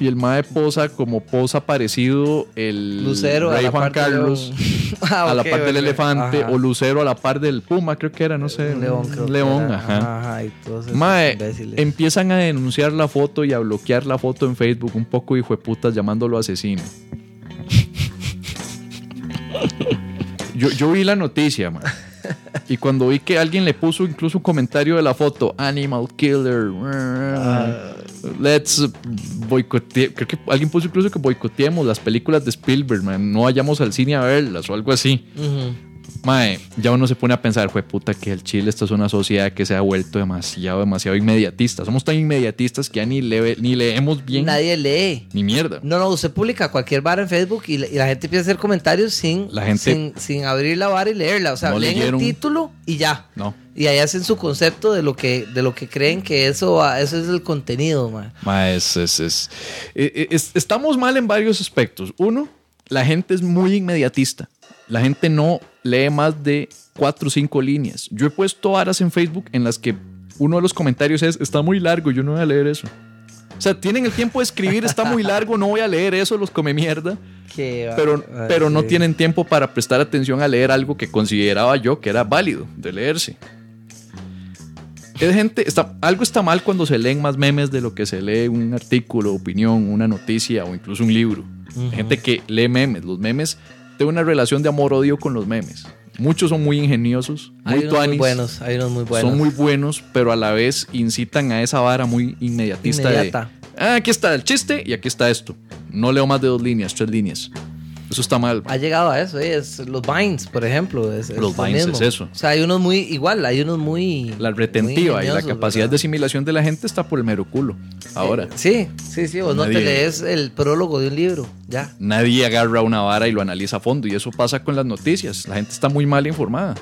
[SPEAKER 1] Y el mae posa como posa parecido el
[SPEAKER 4] Lucero a
[SPEAKER 1] Rey
[SPEAKER 4] la
[SPEAKER 1] Juan
[SPEAKER 4] par del
[SPEAKER 1] Carlos. [LAUGHS]
[SPEAKER 4] Ah,
[SPEAKER 1] a la par del elefante
[SPEAKER 4] Ajá.
[SPEAKER 1] o Lucero a la par del Puma, creo que era, no sé.
[SPEAKER 4] León, creo que
[SPEAKER 1] león,
[SPEAKER 4] era.
[SPEAKER 1] ajá.
[SPEAKER 4] Ajá, y todos esos
[SPEAKER 1] Mae, empiezan a denunciar la foto y a bloquear la foto en Facebook, un poco hijo de putas llamándolo asesino. [LAUGHS] Yo, yo vi la noticia, man. Y cuando vi que alguien le puso incluso un comentario de la foto, Animal Killer, let's boicotear. Creo que alguien puso incluso que boicoteemos las películas de Spielberg, man. No vayamos al cine a verlas o algo así.
[SPEAKER 4] Ujú.
[SPEAKER 1] Mae, ya uno se pone a pensar, fue puta que el Chile, esta es una sociedad que se ha vuelto demasiado, demasiado inmediatista. Somos tan inmediatistas que ya ni, lee- ni leemos bien
[SPEAKER 4] Nadie lee.
[SPEAKER 1] ni mierda.
[SPEAKER 4] No, no, usted publica cualquier vara en Facebook y la, y la gente empieza a hacer comentarios sin,
[SPEAKER 1] La gente-
[SPEAKER 4] sin, sin abrir la vara y leerla. O sea,
[SPEAKER 1] No
[SPEAKER 4] leen
[SPEAKER 1] leyeron.
[SPEAKER 4] el título y ya.
[SPEAKER 1] No.
[SPEAKER 4] Y ahí hacen su concepto de lo que, de lo que creen que eso, va- eso es el contenido, man.
[SPEAKER 1] Mae, es, es- es- eh, eh, es- estamos mal en varios aspectos. Uno, la gente es muy inmediatista. La gente no lee más de cuatro o cinco líneas. Yo he puesto varas en Facebook en las que uno de los comentarios es, está muy largo, yo no voy a leer eso. O sea, tienen el tiempo de escribir, está muy largo, no voy a leer eso, los come mierda. Pero, pero no tienen tiempo para prestar atención a leer algo que consideraba yo que era válido de leerse. Es gente, está, algo está mal cuando se leen más memes de lo que se lee un artículo, opinión, una noticia o incluso un libro. Hay gente que lee memes. Los memes tienen una relación de amor-odio con los memes. Muchos son muy ingeniosos, muy
[SPEAKER 4] Hay unos muy
[SPEAKER 1] tuanis,
[SPEAKER 4] buenos, hay unos muy buenos.
[SPEAKER 1] son muy buenos, pero a la vez incitan a esa vara muy inmediatista
[SPEAKER 4] Inmediata.
[SPEAKER 1] de ah, aquí está el chiste y aquí está esto. No leo más de dos líneas, tres líneas. Eso está mal.
[SPEAKER 4] Ha llegado a eso, eh, es los Vines, por ejemplo. Es, es
[SPEAKER 1] Los
[SPEAKER 4] lo
[SPEAKER 1] Vines es eso.
[SPEAKER 4] O sea, hay unos muy, igual, hay unos muy.
[SPEAKER 1] La
[SPEAKER 4] muy
[SPEAKER 1] retentiva y la capacidad de asimilación de la gente está por el mero culo. Ahora,
[SPEAKER 4] sí, sí, sí, vos no te lees el prólogo de un libro, ya.
[SPEAKER 1] nadie agarra una vara y lo analiza a fondo. Y eso pasa con las noticias. La gente está muy mal informada.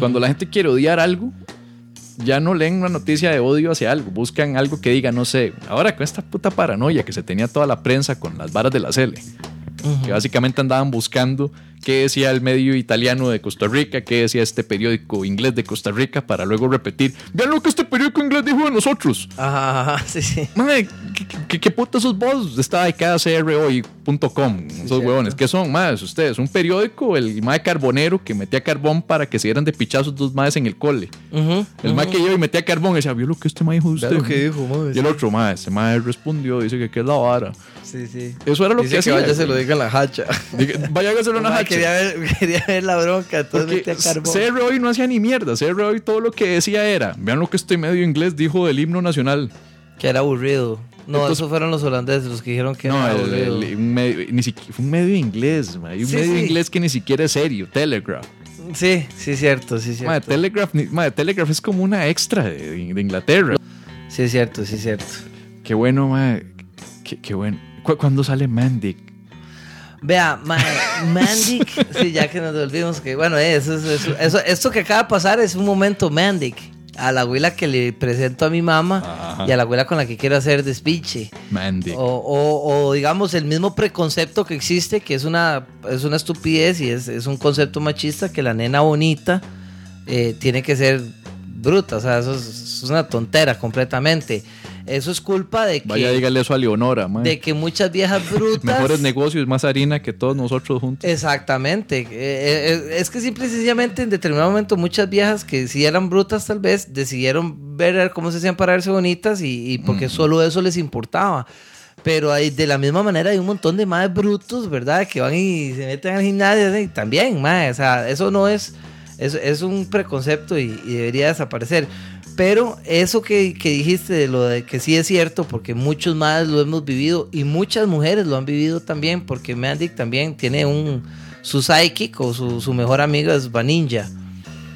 [SPEAKER 1] Cuando la gente quiere odiar algo, ya no leen una noticia de odio hacia algo. Buscan algo que diga, no sé, ahora con esta puta paranoia que se tenía toda la prensa con las varas de la Cele. Que básicamente andaban buscando qué decía el medio italiano de Costa Rica, qué decía este periódico inglés de Costa Rica, para luego repetir, vean lo que este periódico inglés dijo de nosotros.
[SPEAKER 4] Ajá, ajá, sí, sí.
[SPEAKER 1] Madre, ¿qué, qué, qué puta sos vos? Está de kcrhoy.com, esos
[SPEAKER 4] cierto.
[SPEAKER 1] huevones. ¿Qué son, más ustedes? Un periódico, el mae carbonero que metía carbón para que se dieran de pichazos dos maes en el cole.
[SPEAKER 4] Ujú,
[SPEAKER 1] El mae que iba y metía carbón y decía, vio lo que este mae dijo de usted.
[SPEAKER 4] lo que dijo, mae,
[SPEAKER 1] Y el
[SPEAKER 4] sí.
[SPEAKER 1] otro, mae, ese mae respondió, dice que qué es la vara.
[SPEAKER 4] Sí, sí.
[SPEAKER 1] Eso era lo
[SPEAKER 4] Dice
[SPEAKER 1] que
[SPEAKER 4] que
[SPEAKER 1] hacía.
[SPEAKER 4] vaya se lo diga la hacha.
[SPEAKER 1] Diga, Vaya a hacerlo una hacha.
[SPEAKER 4] Quería ver, [LAUGHS] quería ver la bronca, entonces.
[SPEAKER 1] CR hoy no hacía ni mierda. CR hoy todo lo que decía era, vean lo que este medio inglés dijo del himno nacional.
[SPEAKER 4] Que era aburrido. No,
[SPEAKER 1] Entonces-
[SPEAKER 4] esos fueron los holandeses los que dijeron que
[SPEAKER 1] No,
[SPEAKER 4] era
[SPEAKER 1] el- medio, ni siquiera, fue un medio inglés, ma, y un
[SPEAKER 4] Sí,
[SPEAKER 1] medio
[SPEAKER 4] sí.
[SPEAKER 1] inglés que ni siquiera es serio, Telegraph.
[SPEAKER 4] Sí, sí, cierto, sí, cierto.
[SPEAKER 1] Telegraph, ni- ma, Telegraph es como una extra de, de Inglaterra.
[SPEAKER 4] Sí, cierto, sí, cierto.
[SPEAKER 1] Qué bueno, ma, qué, qué bueno. ¿Cu- ¿Cuándo sale Mandic?
[SPEAKER 4] Vea, mae, Mandic, [LAUGHS] sí, ya que nos olvidamos que, bueno, eh, eso, es- eso, eso- esto que acaba de pasar es un momento Mandic. A la abuela que le presento a mi mamá
[SPEAKER 1] Ajá.
[SPEAKER 4] y a la abuela con la que quiero hacer despiche.
[SPEAKER 1] Mandic.
[SPEAKER 4] O, o- o, digamos el mismo preconcepto que existe, que es una, es una estupidez y es, es un concepto machista, que la nena bonita eh, tiene que ser bruta. O sea, eso es, es una tontera completamente. Eso es culpa de que,
[SPEAKER 1] Vaya, dígale eso a Leonora,
[SPEAKER 4] de que muchas viejas [LAUGHS] brutas...
[SPEAKER 1] Mejores negocios, más harina que todos nosotros juntos.
[SPEAKER 4] Exactamente. Eh, eh, es que simple y sencillamente en determinado momento muchas viejas que si eran brutas tal vez decidieron ver cómo se hacían para verse bonitas y, y porque solo eso les importaba. Pero hay, de la misma manera hay un montón de más brutos, ¿verdad? Que van y se meten al gimnasio y también, mae, o sea, eso no es, es, es un preconcepto y, y debería desaparecer. Pero eso que, que dijiste de lo de que sí es cierto, porque muchos más lo hemos vivido y muchas mujeres lo han vivido también, porque Mandic también tiene un su psychic o su, su mejor amigo es Vaninja.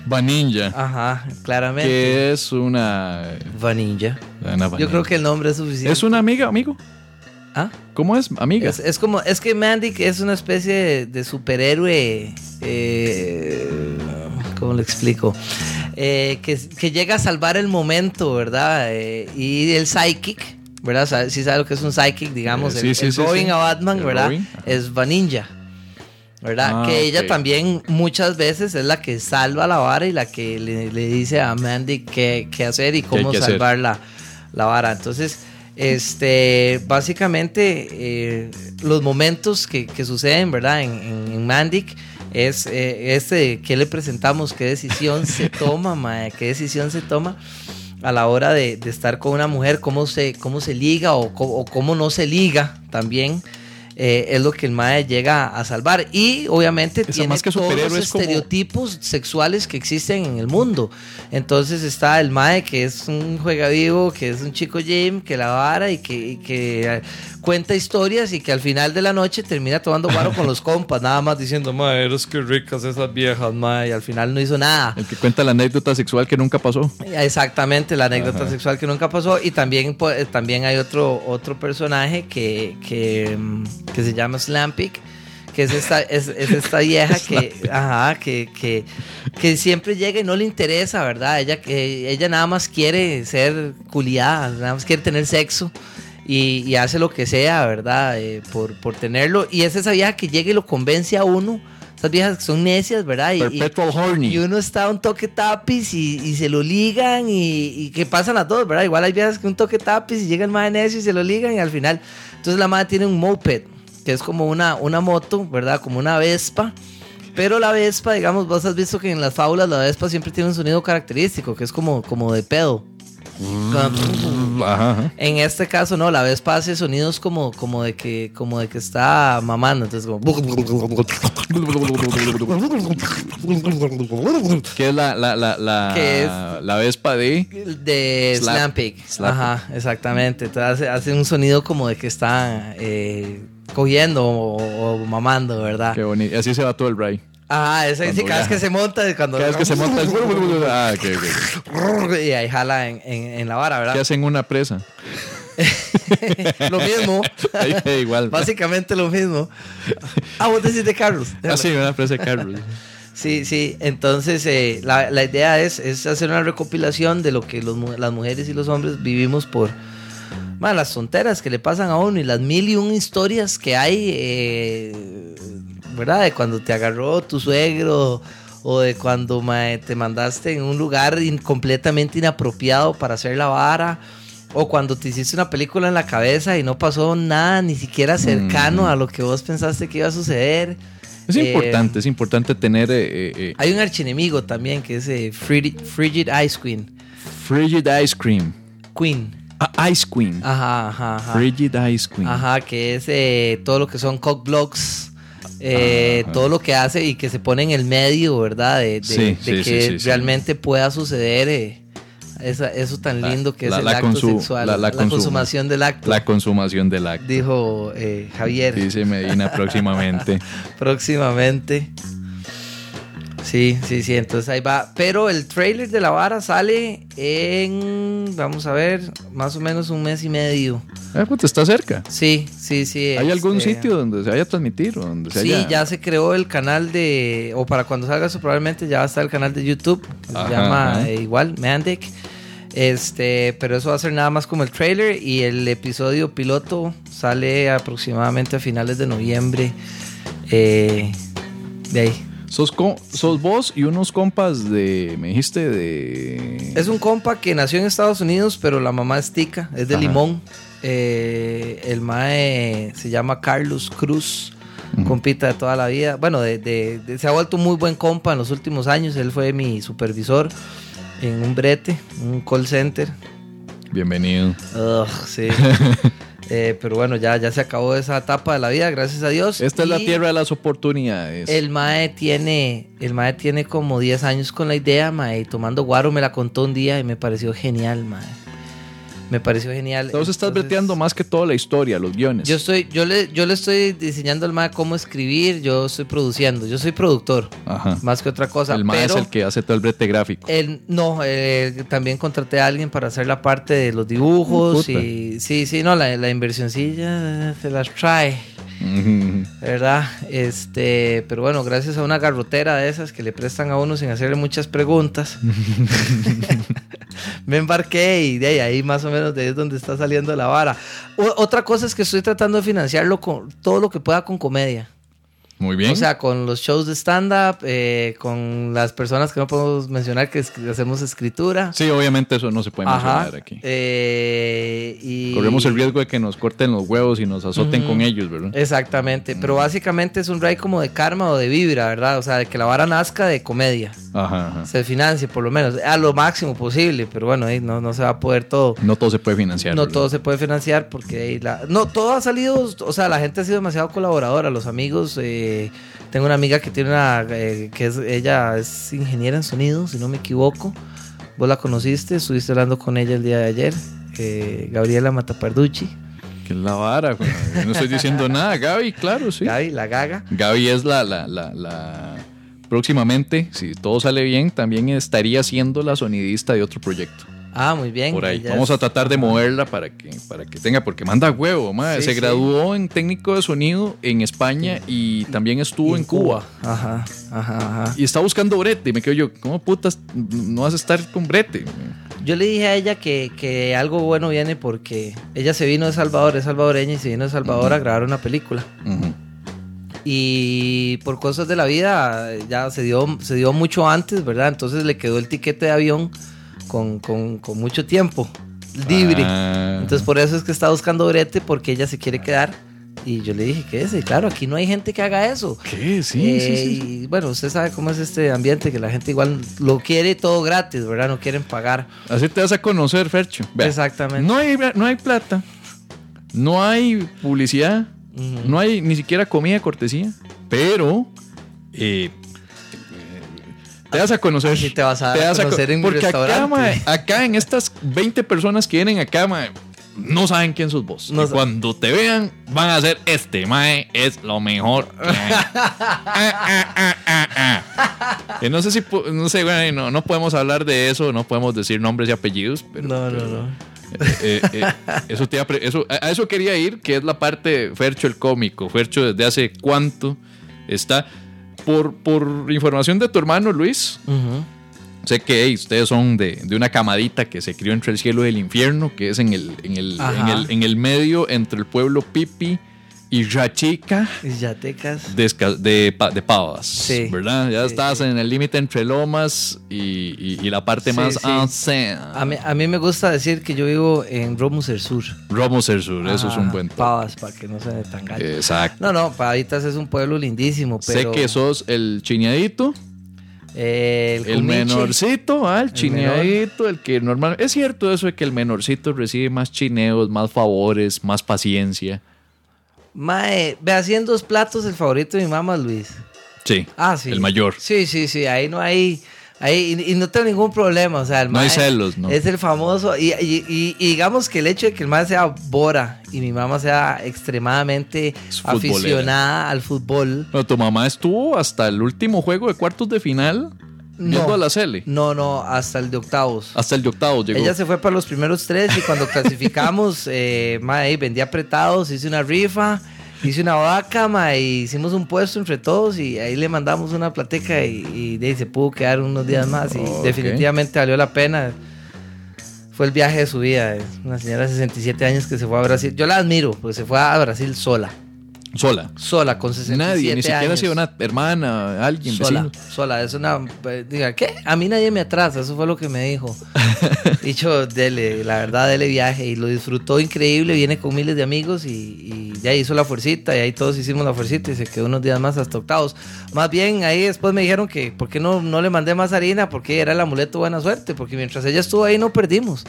[SPEAKER 1] Vaninja,
[SPEAKER 4] Ajá, claramente.
[SPEAKER 1] que es una,
[SPEAKER 4] Vaninja.
[SPEAKER 1] una
[SPEAKER 4] Yo creo que el nombre es suficiente.
[SPEAKER 1] ¿Es una amiga, amigo?
[SPEAKER 4] ¿Ah?
[SPEAKER 1] ¿Cómo es, amiga?
[SPEAKER 4] Es, es como, es que Mandic es una especie de, de superhéroe. eh, ¿Cómo lo explico? Eh, que, que llega a salvar el momento, ¿verdad? Eh, y el psychic, ¿verdad? Si sabe lo que es un psychic, digamos,
[SPEAKER 1] Eh,
[SPEAKER 4] el,
[SPEAKER 1] sí,
[SPEAKER 4] el
[SPEAKER 1] sí,
[SPEAKER 4] Robin
[SPEAKER 1] sí.
[SPEAKER 4] a Batman,
[SPEAKER 1] El
[SPEAKER 4] ¿verdad? Es Vaninja. ¿Verdad?
[SPEAKER 1] Ah,
[SPEAKER 4] que ella también muchas veces es la que salva la vara y la que le, le dice a Mandy qué, qué hacer y cómo salvar la, la vara. Entonces, este, básicamente, eh, los momentos que, que suceden, ¿verdad? En, en, en Mandic es eh, este, ¿qué le presentamos? ¿Qué decisión se [LAUGHS] toma, mae? ¿Qué decisión se toma? a la hora de, de estar con una mujer, cómo se, cómo se liga o, cómo- o cómo no se liga también. eh, es lo que el mae llega a salvar. Y obviamente
[SPEAKER 1] Esa
[SPEAKER 4] tiene
[SPEAKER 1] más que
[SPEAKER 4] todos los
[SPEAKER 1] como-
[SPEAKER 4] estereotipos sexuales que existen en el mundo. Entonces está el mae que es un juega vivo, que es un chico Jim, que la vara y que, y que cuenta historias y que al final de la noche termina tomando guaro con los compas, nada más diciendo, eres que ricas esas viejas, mae, y al final no hizo nada.
[SPEAKER 1] El que cuenta la anécdota sexual que nunca pasó.
[SPEAKER 4] Exactamente, la anécdota
[SPEAKER 1] Ajá.
[SPEAKER 4] sexual que nunca pasó. Y también, pues, también hay otro, otro personaje que, que, mm, que se llama Slampic, que es esta, es, es esta vieja que, ajá, que, que, que siempre llega y no le interesa, ¿verdad? Ella, que ella nada más quiere ser culiada, nada más quiere tener sexo. Y, y hace lo que sea, ¿verdad? Eh, por, por tenerlo. Y es esa vieja que llega y lo convence a uno. Esas viejas que son necias, ¿verdad? Y- y,
[SPEAKER 1] Perpetual horny.
[SPEAKER 4] y uno está un toque tapis y, y se lo ligan y, y que pasan a todos, ¿verdad? Igual hay veces que un toque tapis y llega el más necio y se lo ligan y al final. Entonces la madre tiene un moped, que es como una, una moto, ¿verdad? Como una Vespa. Pero la Vespa, digamos, vos has visto que en las fábulas la Vespa siempre tiene un sonido característico, que es como, como de pedo.
[SPEAKER 1] Ajá, ajá.
[SPEAKER 4] En este caso, no, la Vespa hace sonidos como, como de que, como de que está mamando. Entonces, como.
[SPEAKER 1] ¿Qué es la, la, la, la,
[SPEAKER 4] ¿Qué es?
[SPEAKER 1] la Vespa de?
[SPEAKER 4] De.
[SPEAKER 1] Slap.
[SPEAKER 4] Ajá, exactamente. Entonces hace, hace un sonido como de que está eh, cogiendo o, o mamando, ¿verdad?
[SPEAKER 1] Qué bonito. Y así se va todo el ride.
[SPEAKER 4] Esa
[SPEAKER 1] Cuando
[SPEAKER 4] sí, cada vez que se monta, cuando
[SPEAKER 1] Cada vez que se monta el... [LAUGHS] Ah, ok, ok.
[SPEAKER 4] y ahí jala en, en- en la vara,
[SPEAKER 1] ¿Qué
[SPEAKER 4] ¿verdad?
[SPEAKER 1] hacen una presa? [LAUGHS]
[SPEAKER 4] lo mismo. [LAUGHS]
[SPEAKER 1] Ahí, Igual.
[SPEAKER 4] Básicamente lo mismo. Ah, vos decís de Carlos.
[SPEAKER 1] Ah, sí, una presa de carros.
[SPEAKER 4] Sí, sí. Entonces, eh, la, la idea es, es hacer una recopilación de lo que los las mujeres y los hombres vivimos por ma, las tonteras que le pasan a uno y las mil y un historias que hay eh, ¿verdad? De cuando te agarró tu suegro o de cuando mae, te mandaste en un lugar in- completamente inapropiado para hacer la vara. O cuando te hiciste una película en la cabeza y no pasó nada ni siquiera cercano
[SPEAKER 1] Mm.
[SPEAKER 4] a lo que vos pensaste que iba a suceder.
[SPEAKER 1] Es
[SPEAKER 4] Eh,
[SPEAKER 1] importante, es importante tener eh, eh,
[SPEAKER 4] Hay un archienemigo también que es Frigid, Frigid Ice Queen.
[SPEAKER 1] Frigid Ice Cream.
[SPEAKER 4] Queen.
[SPEAKER 1] Ah, Ice Queen.
[SPEAKER 4] Ajá, ajá, ajá.
[SPEAKER 1] Frigid Ice Queen.
[SPEAKER 4] Ajá, que es todo lo que son cock blocks, eh,
[SPEAKER 1] Ajá.
[SPEAKER 4] todo lo que hace y que se pone en el medio, ¿verdad? De, de-
[SPEAKER 1] Sí,
[SPEAKER 4] de
[SPEAKER 1] sí,
[SPEAKER 4] que
[SPEAKER 1] sí,
[SPEAKER 4] realmente pueda suceder eh, esa- eso tan
[SPEAKER 1] La-
[SPEAKER 4] lindo que
[SPEAKER 1] la-
[SPEAKER 4] es el
[SPEAKER 1] la
[SPEAKER 4] acto
[SPEAKER 1] consu-
[SPEAKER 4] sexual,
[SPEAKER 1] la-
[SPEAKER 4] la,
[SPEAKER 1] la consuma.
[SPEAKER 4] consumación del acto,
[SPEAKER 1] La consumación del acto.
[SPEAKER 4] dijo eh, Javier
[SPEAKER 1] Dice Medina próximamente. [LAUGHS]
[SPEAKER 4] próximamente. Sí, sí, sí, entonces ahí va. Pero el trailer de la vara sale en, vamos a ver, más o menos un mes y medio.
[SPEAKER 1] Ah, pues está cerca.
[SPEAKER 4] Sí, sí, sí.
[SPEAKER 1] ¿Hay algún
[SPEAKER 4] este,
[SPEAKER 1] sitio donde se vaya a transmitir? o Donde se
[SPEAKER 4] Sí,
[SPEAKER 1] haya-
[SPEAKER 4] ya se creó el canal de. O para cuando salga eso, probablemente ya va a estar el canal de YouTube. Se
[SPEAKER 1] Ajá,
[SPEAKER 4] llama
[SPEAKER 1] ajá.
[SPEAKER 4] eh, igual, Mandic. Este, pero eso va a ser nada más como el trailer. Y el episodio piloto sale aproximadamente a finales de noviembre. Eh, de ahí.
[SPEAKER 1] Sos, sos vos y unos compas de. Me dijiste de.
[SPEAKER 4] Es un compa que nació en Estados Unidos, pero la mamá es tica, es de
[SPEAKER 1] Ajá.
[SPEAKER 4] Limón. Eh, el mae se llama Carlos Cruz, compita de toda la vida. Bueno, de, de- de- se ha vuelto muy buen compa en los últimos años. Él fue mi supervisor en un brete, un call center.
[SPEAKER 1] Bienvenido.
[SPEAKER 4] Ugh, sí. [LAUGHS] Eh, pero bueno, ya, ya se acabó esa etapa de la vida, gracias a Dios.
[SPEAKER 1] Esta es la tierra de las oportunidades.
[SPEAKER 4] El mae tiene, el mae tiene como 10 años con la idea, mae, y tomando guaro me la contó un día y me pareció genial, mae. Me pareció genial.
[SPEAKER 1] Entonces estás breteando más que toda la historia, los guiones.
[SPEAKER 4] Yo estoy, yo le, yo le estoy diseñando al mae cómo escribir, yo estoy produciendo, yo soy productor,
[SPEAKER 1] Ajá.
[SPEAKER 4] más que otra cosa.
[SPEAKER 1] el más es el que hace todo el brete gráfico.
[SPEAKER 4] el- no, eh, también contraté a alguien para hacer la parte de los dibujos
[SPEAKER 1] Puta.
[SPEAKER 4] y sí, sí, no, la, la inversioncilla se las trae. ¿verdad? Este, pero bueno, gracias a una garrotera de esas que le prestan a uno sin hacerle muchas preguntas, [LAUGHS] me embarqué y de ahí, ahí más o menos de ahí es donde está saliendo la vara. Otra cosa es que estoy tratando de financiarlo con todo lo que pueda con comedia.
[SPEAKER 1] Muy bien.
[SPEAKER 4] O sea, con los shows de stand-up, eh, con las personas que no podemos mencionar que es- que hacemos escritura.
[SPEAKER 1] sí, obviamente eso no se puede
[SPEAKER 4] Ajá.
[SPEAKER 1] mencionar aquí.
[SPEAKER 4] Eh, y...
[SPEAKER 1] Corremos el riesgo de que nos corten los huevos y nos azoten con ellos, ¿verdad?
[SPEAKER 4] Exactamente, pero básicamente es un ride como de karma o de vibra, ¿verdad? O sea, de que la vara nazca de comedia,
[SPEAKER 1] Ajá, ajá.
[SPEAKER 4] se financie por lo menos, a lo máximo posible, pero bueno, ahí no, no se va a poder todo.
[SPEAKER 1] No todo se puede financiar.
[SPEAKER 4] No
[SPEAKER 1] ¿verdad?
[SPEAKER 4] todo se puede financiar porque ahí la... No, todo ha salido, o sea, la gente ha sido demasiado colaboradora, los amigos, eh, tengo una amiga que tiene una, eh, que es, ella es ingeniera en sonido, si no me equivoco, vos la conociste, estuviste hablando con ella el día de ayer, eh, Gabriela Mataparducci,
[SPEAKER 1] Que es la vara. Yo no estoy diciendo [LAUGHS] nada. Gaby, claro, sí.
[SPEAKER 4] Gaby, la gaga.
[SPEAKER 1] Gaby es la, la, la, la- Próximamente, si todo sale bien, también estaría siendo la sonidista de otro proyecto.
[SPEAKER 4] Ah, muy bien.
[SPEAKER 1] Por ahí. Vamos a tratar de moverla para que, para que tenga, porque manda huevo, madre.
[SPEAKER 4] Sí,
[SPEAKER 1] Se
[SPEAKER 4] sí.
[SPEAKER 1] graduó en técnico de sonido en España y también estuvo en, Cuba.
[SPEAKER 4] Ajá, ajá, ajá.
[SPEAKER 1] Y está buscando brete. Y me quedo yo, ¿cómo putas no vas a estar con brete?
[SPEAKER 4] Yo le dije a ella que, que algo bueno viene porque ella se vino de Salvador, es salvadoreña y se vino de Salvador a grabar una película.
[SPEAKER 1] Ujú.
[SPEAKER 4] Y por cosas de la vida ya se dio, se dio mucho antes, ¿verdad? Entonces le quedó el tiquete de avión con, con- con mucho tiempo libre.
[SPEAKER 1] Ah.
[SPEAKER 4] Entonces por eso es que está buscando brete porque ella se quiere quedar. Y yo le dije que ese, claro, aquí no hay gente que haga eso.
[SPEAKER 1] ¿Qué? Sí,
[SPEAKER 4] Eh,
[SPEAKER 1] sí, sí.
[SPEAKER 4] Y bueno, usted sabe cómo es este ambiente, que la gente igual lo quiere todo gratis, ¿verdad? No quieren pagar.
[SPEAKER 1] Así te vas a conocer, Fercho. Vea,
[SPEAKER 4] Exactamente.
[SPEAKER 1] No hay, no hay plata, no hay publicidad, no hay ni siquiera comida cortesía, pero eh, te vas a conocer.
[SPEAKER 4] Aquí te vas a
[SPEAKER 1] co-
[SPEAKER 4] conocer en mi
[SPEAKER 1] Porque acá, acá en estas 20 personas que vienen acá, no saben quién sos vos.
[SPEAKER 4] No
[SPEAKER 1] y cuando te vean, van a hacer este, mae, es lo mejor. [LAUGHS] que hay". Ah, ah, ah, ah, ah. No sé si, no sé, güey, no, no podemos hablar de eso, no podemos decir nombres y apellidos, pero...
[SPEAKER 4] No, no,
[SPEAKER 1] pero-
[SPEAKER 4] no.
[SPEAKER 1] eh, eh, eso te eso, a eso quería ir, que es la parte Fercho el cómico. Fercho desde hace cuánto está. Por, por información de tu hermano Luis, sé que hey, ustedes son de, de una camadita que se crió entre el cielo y el infierno, que es en el, en el, en el, en el medio entre el pueblo Pipi y Rachica
[SPEAKER 4] Y Yatecas.
[SPEAKER 1] de, de, de Pavas,
[SPEAKER 4] Sí.
[SPEAKER 1] ¿verdad? Ya
[SPEAKER 4] Sí,
[SPEAKER 1] estás
[SPEAKER 4] sí.
[SPEAKER 1] en el límite entre Lomas y, y- y la parte más.
[SPEAKER 4] A mí, a mí me gusta decir que yo vivo en Romuser Sur.
[SPEAKER 1] Romoser Sur, eso es un
[SPEAKER 4] Ah,
[SPEAKER 1] buen toque.
[SPEAKER 4] Pavas, para que no se tan gallo.
[SPEAKER 1] Exacto.
[SPEAKER 4] No, no, Pavitas es un pueblo lindísimo, pero...
[SPEAKER 1] Sé que sos el chineadito,
[SPEAKER 4] el,
[SPEAKER 1] menorcito, ah, el chineadito, el que normal. Es cierto eso de que el menorcito recibe más chineos, más favores, más paciencia.
[SPEAKER 4] Mae, ve haciendo dos platos, el favorito de mi mamá, Luis.
[SPEAKER 1] Sí.
[SPEAKER 4] Ah, sí.
[SPEAKER 1] El mayor.
[SPEAKER 4] Sí, sí, sí, ahí no hay... Ahí, y, y no tengo ningún problema, o sea, el
[SPEAKER 1] No hay celos, ¿no?
[SPEAKER 4] Es el famoso, y, y- digamos que el hecho de que el mae sea Bora y mi mamá sea extremadamente aficionada al fútbol,
[SPEAKER 1] tu mamá estuvo hasta el último juego de cuartos de final
[SPEAKER 4] No.
[SPEAKER 1] a la Cele.
[SPEAKER 4] no, no, hasta el de octavos.
[SPEAKER 1] Hasta el de octavos llegó.
[SPEAKER 4] Ella se fue para los primeros tres y cuando [LAUGHS] clasificamos, eh, mae, vendí apretados, hice una rifa, hice una vaca, mae, y hicimos un puesto entre todos y ahí le mandamos una plateca y, y de ahí se pudo quedar unos días más y definitivamente valió la pena. Fue el viaje de su vida, es una señora de 67 años que se fue a Brasil. Yo la admiro, porque se fue a Brasil sola,
[SPEAKER 1] Sola.
[SPEAKER 4] sola, con 67
[SPEAKER 1] Nadie, ni siquiera ha
[SPEAKER 4] años.
[SPEAKER 1] sido una hermana, alguien,
[SPEAKER 4] Sola,
[SPEAKER 1] vecino.
[SPEAKER 4] sola, es una. eh, Diga, ¿qué? A mí nadie me atrasa, eso fue lo que me dijo. [LAUGHS] Dicho, dele, la verdad, dele viaje y lo disfrutó increíble. Viene con miles de amigos y, y ya hizo la fuercita y ahí todos hicimos la fuercita y se quedó unos días más hasta octavos. Más bien, ahí después me dijeron que, ¿por qué no, no le mandé más harina? Porque era el amuleto buena suerte, porque mientras ella estuvo ahí no perdimos.